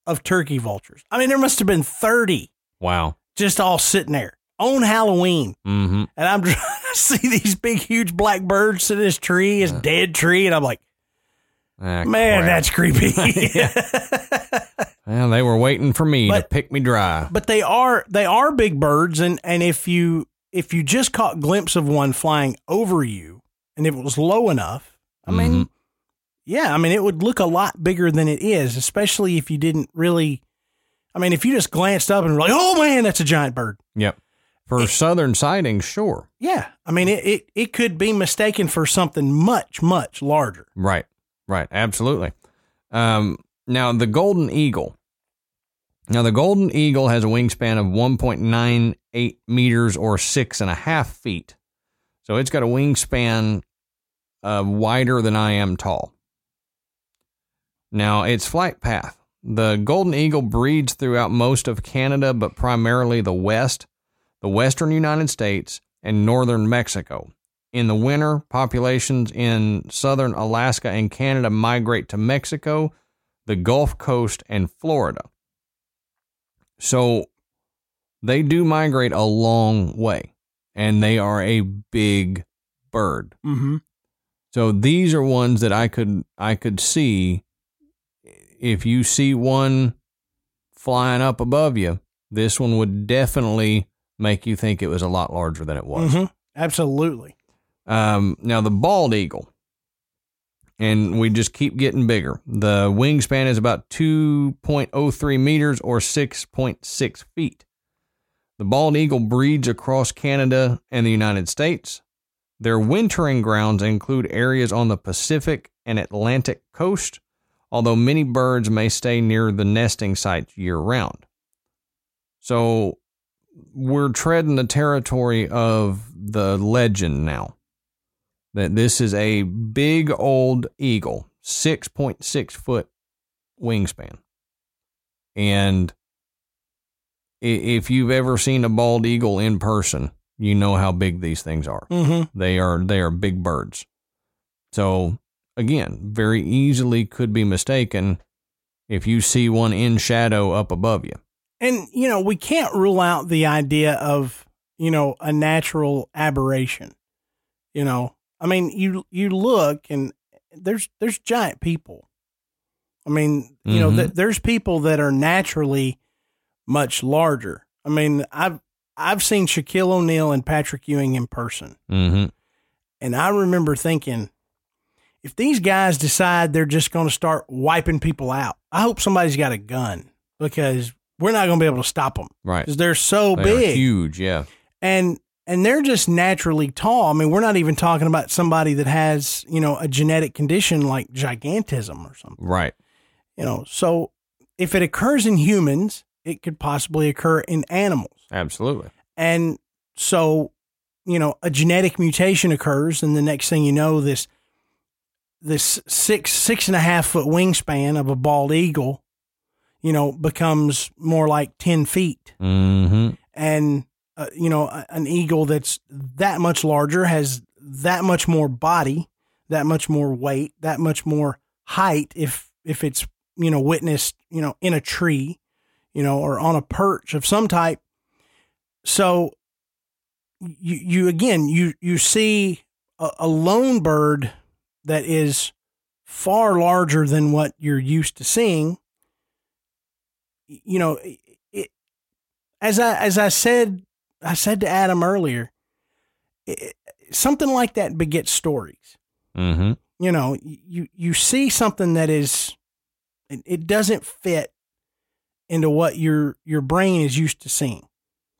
of turkey vultures. I mean there must have been 30 Wow. just all sitting there on Halloween Mm-hmm. and I'm <laughs> trying to see these big, huge black birds in this tree, this dead tree, and I'm like, Ah, man, crap. that's creepy. <laughs> Well, they were waiting for me to pick me dry. but they are they are big birds, and and if you if you just caught glimpse of one flying over you, and if it was low enough, I mean, Mhm. yeah, I mean, it would look a lot bigger than it is, especially if you didn't really. I mean, if you just glanced up and were like, "Oh man, that's a giant bird," Yep. For southern sightings, sure. yeah, I mean, it it, it could be mistaken for something much much larger. Right. Right. Absolutely. Um, now, the golden eagle. Now, the golden eagle has a wingspan of 1.98 meters or six and a half feet. So it's got a wingspan uh, wider than I am tall. Now, its flight path. The golden eagle breeds throughout most of Canada, but primarily the west, the western United States, and northern Mexico. In the winter, populations in southern Alaska and Canada migrate to Mexico, the Gulf Coast, and Florida. So they do migrate a long way, and they are a big bird. Mm-hmm. So these are ones that I could I could see if you see one flying up above you, this one would definitely make you think it was a lot larger than it was. Mm-hmm. Absolutely. Um, now the bald eagle. and we just keep getting bigger. The wingspan is about 2.03 meters or 6.6 feet. The bald eagle breeds across Canada and the United States. Their wintering grounds include areas on the Pacific and Atlantic coast, although many birds may stay near the nesting sites year round. So we're treading the territory of the legend now. That this is a big old eagle, 6.6 foot wingspan. And if you've ever seen a bald eagle in person, you know how big these things are. Mm-hmm. They are they are big birds. So again, very easily could be mistaken if you see one in shadow up above you. And you know, we can't rule out the idea of, you know, a natural aberration. You know, I mean, you you look and there's there's giant people. I mean, you know, Mhm. th- there's people that are naturally much larger. I mean, I've I've seen Shaquille O'Neal and Patrick Ewing in person, Mm-hmm. and I remember thinking, if these guys decide they're just going to start wiping people out, I hope somebody's got a gun because we're not going to be able to stop them Right. because they're so They big huge, yeah. and and they're just naturally tall. I mean, we're not even talking about somebody that has you know a genetic condition like gigantism or something. Right. You know, so if it occurs in humans, it could possibly occur in animals. Absolutely. And so, you know, a genetic mutation occurs, and the next thing you know, this this six six and a half foot wingspan of a bald eagle, you know, becomes more like ten feet Mm-hmm. and uh, you know a- an eagle that's that much larger has that much more body that much more weight that much more height if if it's you know witnessed you know in a tree you know or on a perch of some type so you you again you you see a, a lone bird that is far larger than what you're used to seeing you know it, as I as I said I said to Adam earlier, it, something like that begets stories. Mm-hmm. You know, you you see something that is it, it doesn't fit into what your your brain is used to seeing,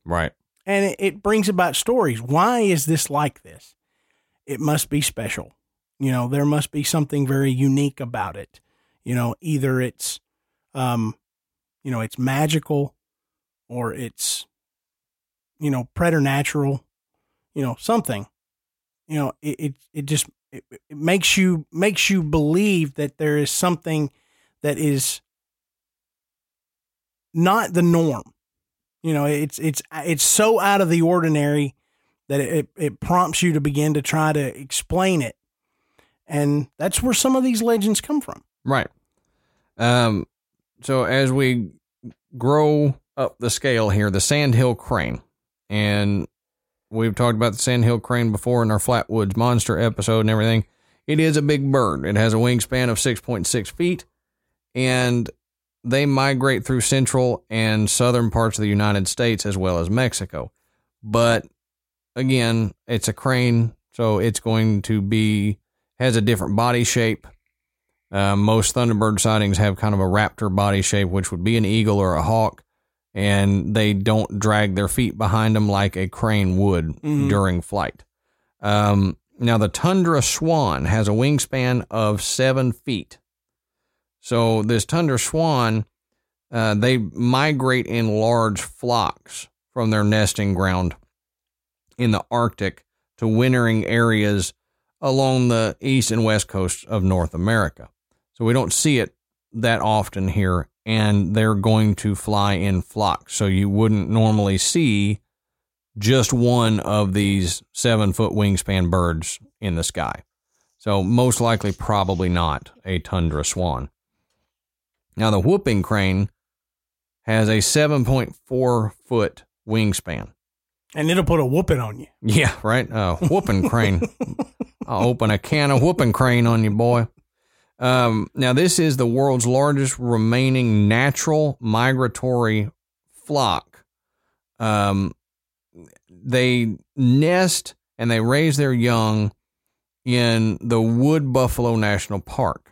Right. and it, it brings about stories. Why is this like this? It must be special. You know, there must be something very unique about it. You know, either it's um, you know, it's magical or it's you know preternatural you know something you know it it, it just it, it makes you makes you believe that there is something that is not the norm you know it's it's it's so out of the ordinary that it it prompts you to begin to try to explain it and that's where some of these legends come from Right. Um, so as we grow up the scale here, the sandhill crane, and we've talked about the sandhill crane before in our Flatwoods monster episode and everything. It is a big bird. It has a wingspan of 6.6 feet, and they migrate through central and southern parts of the United States as well as Mexico. But again, it's a crane, so it's going to be has a different body shape. Uh, most Thunderbird sightings have kind of a raptor body shape, which would be an eagle or a hawk, and they don't drag their feet behind them like a crane would Mhm. during flight. Um, now, the tundra swan has a wingspan of seven feet. So, this tundra swan, uh, they migrate in large flocks from their nesting ground in the Arctic to wintering areas along the east and west coast of North America. So we don't see it that often here, and they're going to fly in flocks. So you wouldn't normally see just one of these seven foot wingspan birds in the sky. So most likely, probably not a tundra swan. Now, the whooping crane has a 7.4 foot wingspan. and it'll put a whooping on you Yeah, right. Uh, whooping <laughs> crane. I'll open a can of whooping crane on you, boy. Um, now, this is the world's largest remaining natural migratory flock. Um, they nest and they raise their young in the Wood Buffalo National Park.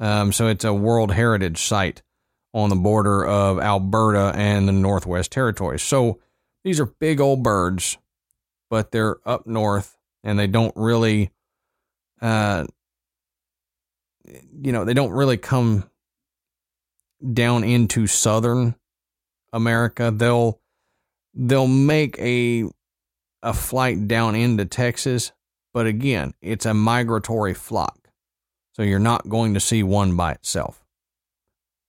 Um, so it's a World Heritage Site on the border of Alberta and the Northwest Territories. So these are big old birds, but they're up north and they don't really, uh, you know, they don't really come down into southern America. They'll they'll make a a flight down into Texas, but again, it's a migratory flock. So you're not going to see one by itself.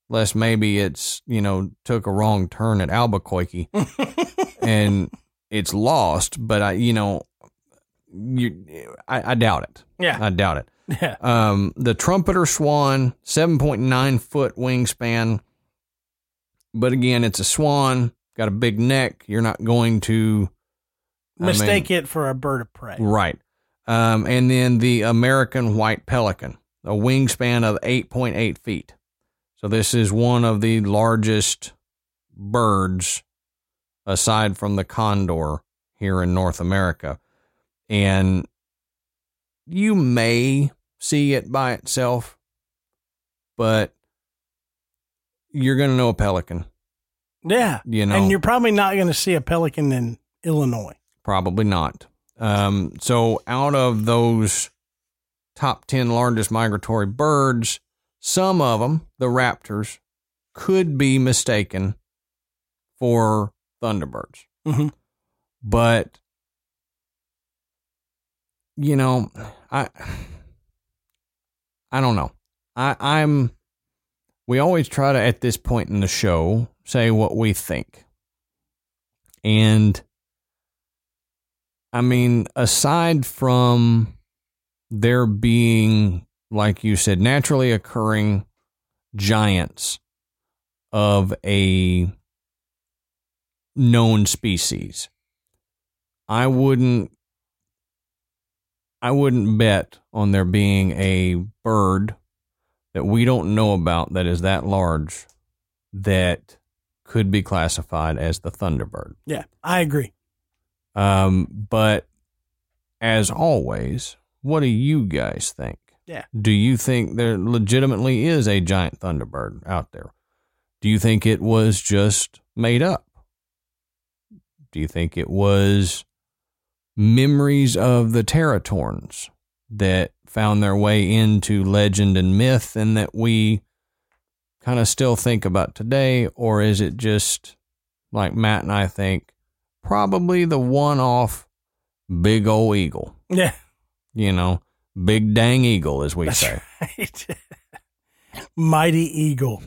Unless maybe it's, you know, took a wrong turn at Albuquerque <laughs> and it's lost, but I, you know, you, I, I doubt it. Yeah. I doubt it. Yeah. Um, the trumpeter swan, 7.9 foot wingspan. But again, it's a swan, got a big neck. You're not going to I Mistake mean- it for a bird of prey. Right. Um, and then the American white pelican, a wingspan of 8.8 feet. So this is one of the largest birds aside from the condor here in North America. And you may see it by itself, but you're going to know a pelican, Yeah. you know. And you're probably not going to see a pelican in Illinois. Probably not. Um, so, out of those top 10 largest migratory birds, some of them, the raptors, could be mistaken for thunderbirds. Mhm. But, you know, I, I don't know. I, I'm, we always try to, at this point in the show, say what we think. And, I mean, aside from there being, like you said, naturally occurring giants of a known species, I wouldn't I wouldn't bet on there being a bird that we don't know about that is that large that could be classified as the thunderbird. Yeah. I agree. Um, but as always, what do you guys think? Yeah. Do you think there legitimately is a giant thunderbird out there? Do you think it was just made up? Do you think it was memories of the Teratorns that found their way into legend and myth and that we kind of still think about today? Or is it just like Matt and I think, probably the one off big old eagle? Yeah. You know, big dang eagle, as we That's say. right. <laughs> Mighty Eagle.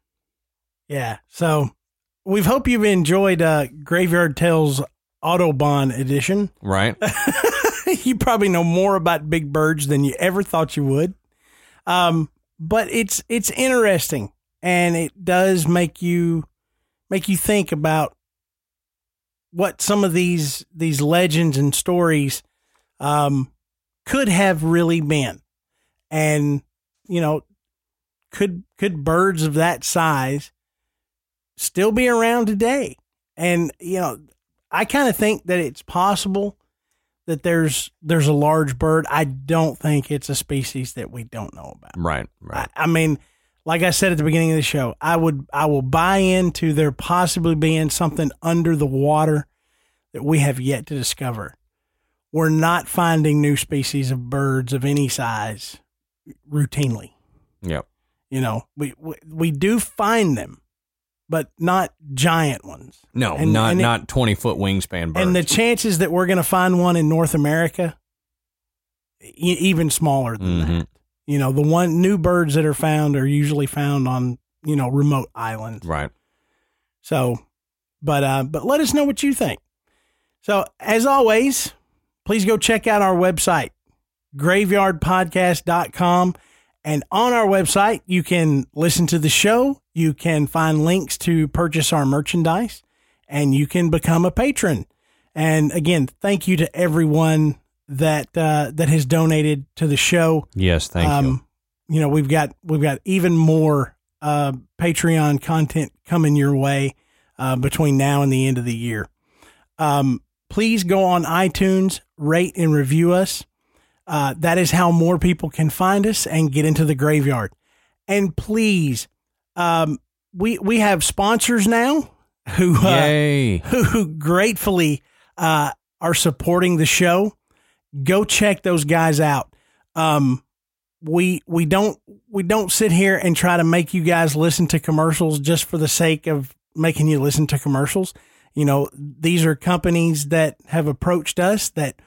<laughs> yeah. So we've hope you've enjoyed uh, Graveyard Tales Audubon edition. Right? <laughs> you probably know more about big birds than you ever thought you would. Um, but it's it's interesting and it does make you make you think about what some of these these legends and stories um, could have really been. And you know, could could birds of that size still be around today? And you know, I kind of think that it's possible that there's there's a large bird. I don't think it's a species that we don't know about. Right. Right. I, I mean, like I said at the beginning of the show, I would I will buy into there possibly being something under the water that we have yet to discover. We're not finding new species of birds of any size routinely. Yep. You know, we we, we do find them, but not giant ones. No, And- not and it- not twenty foot wingspan birds. And the chances that we're going to find one in North America, e- even smaller than Mhm. that. You know, the one new birds that are found are usually found on you know remote islands. right. So, but uh, but let us know what you think. So as always, please go check out our website, graveyardpodcast.com. And on our website, you can listen to the show. You can find links to purchase our merchandise and you can become a patron. And again, thank you to everyone that, uh, that has donated to the show. Yes. Thank you. Um, you know, we've got we've got even more uh, Patreon content coming your way uh, between now and the end of the year. Um, please go on iTunes, rate and review us. Uh, that is how more people can find us and get into the graveyard. And please, um, we we have sponsors now who uh, Yay. who gratefully uh, are supporting the show. Go check those guys out. Um, we we don't we don't sit here and try to make you guys listen to commercials just for the sake of making you listen to commercials. You know, these are companies that have approached us that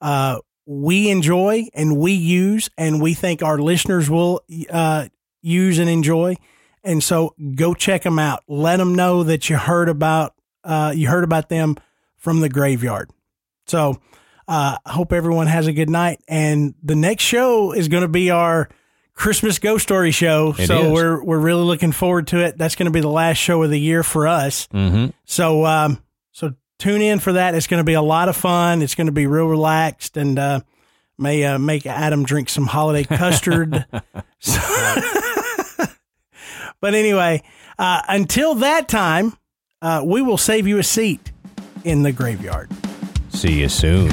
uh, we enjoy and we use, and we think our listeners will uh, use and enjoy. And so, go check them out. Let them know that you heard about uh, you heard about them from the graveyard. So, uh, I hope everyone has a good night. And the next show is going to be our Christmas Ghost Story show. It so is. we're we're really looking forward to it. That's going to be the last show of the year for us. Mm-hmm. So um, so tune in for that. It's going to be a lot of fun. It's going to be real relaxed and uh, may uh, make Adam drink some holiday <laughs> custard. <laughs> but anyway, uh, until that time, uh, we will save you a seat in the graveyard. See you soon.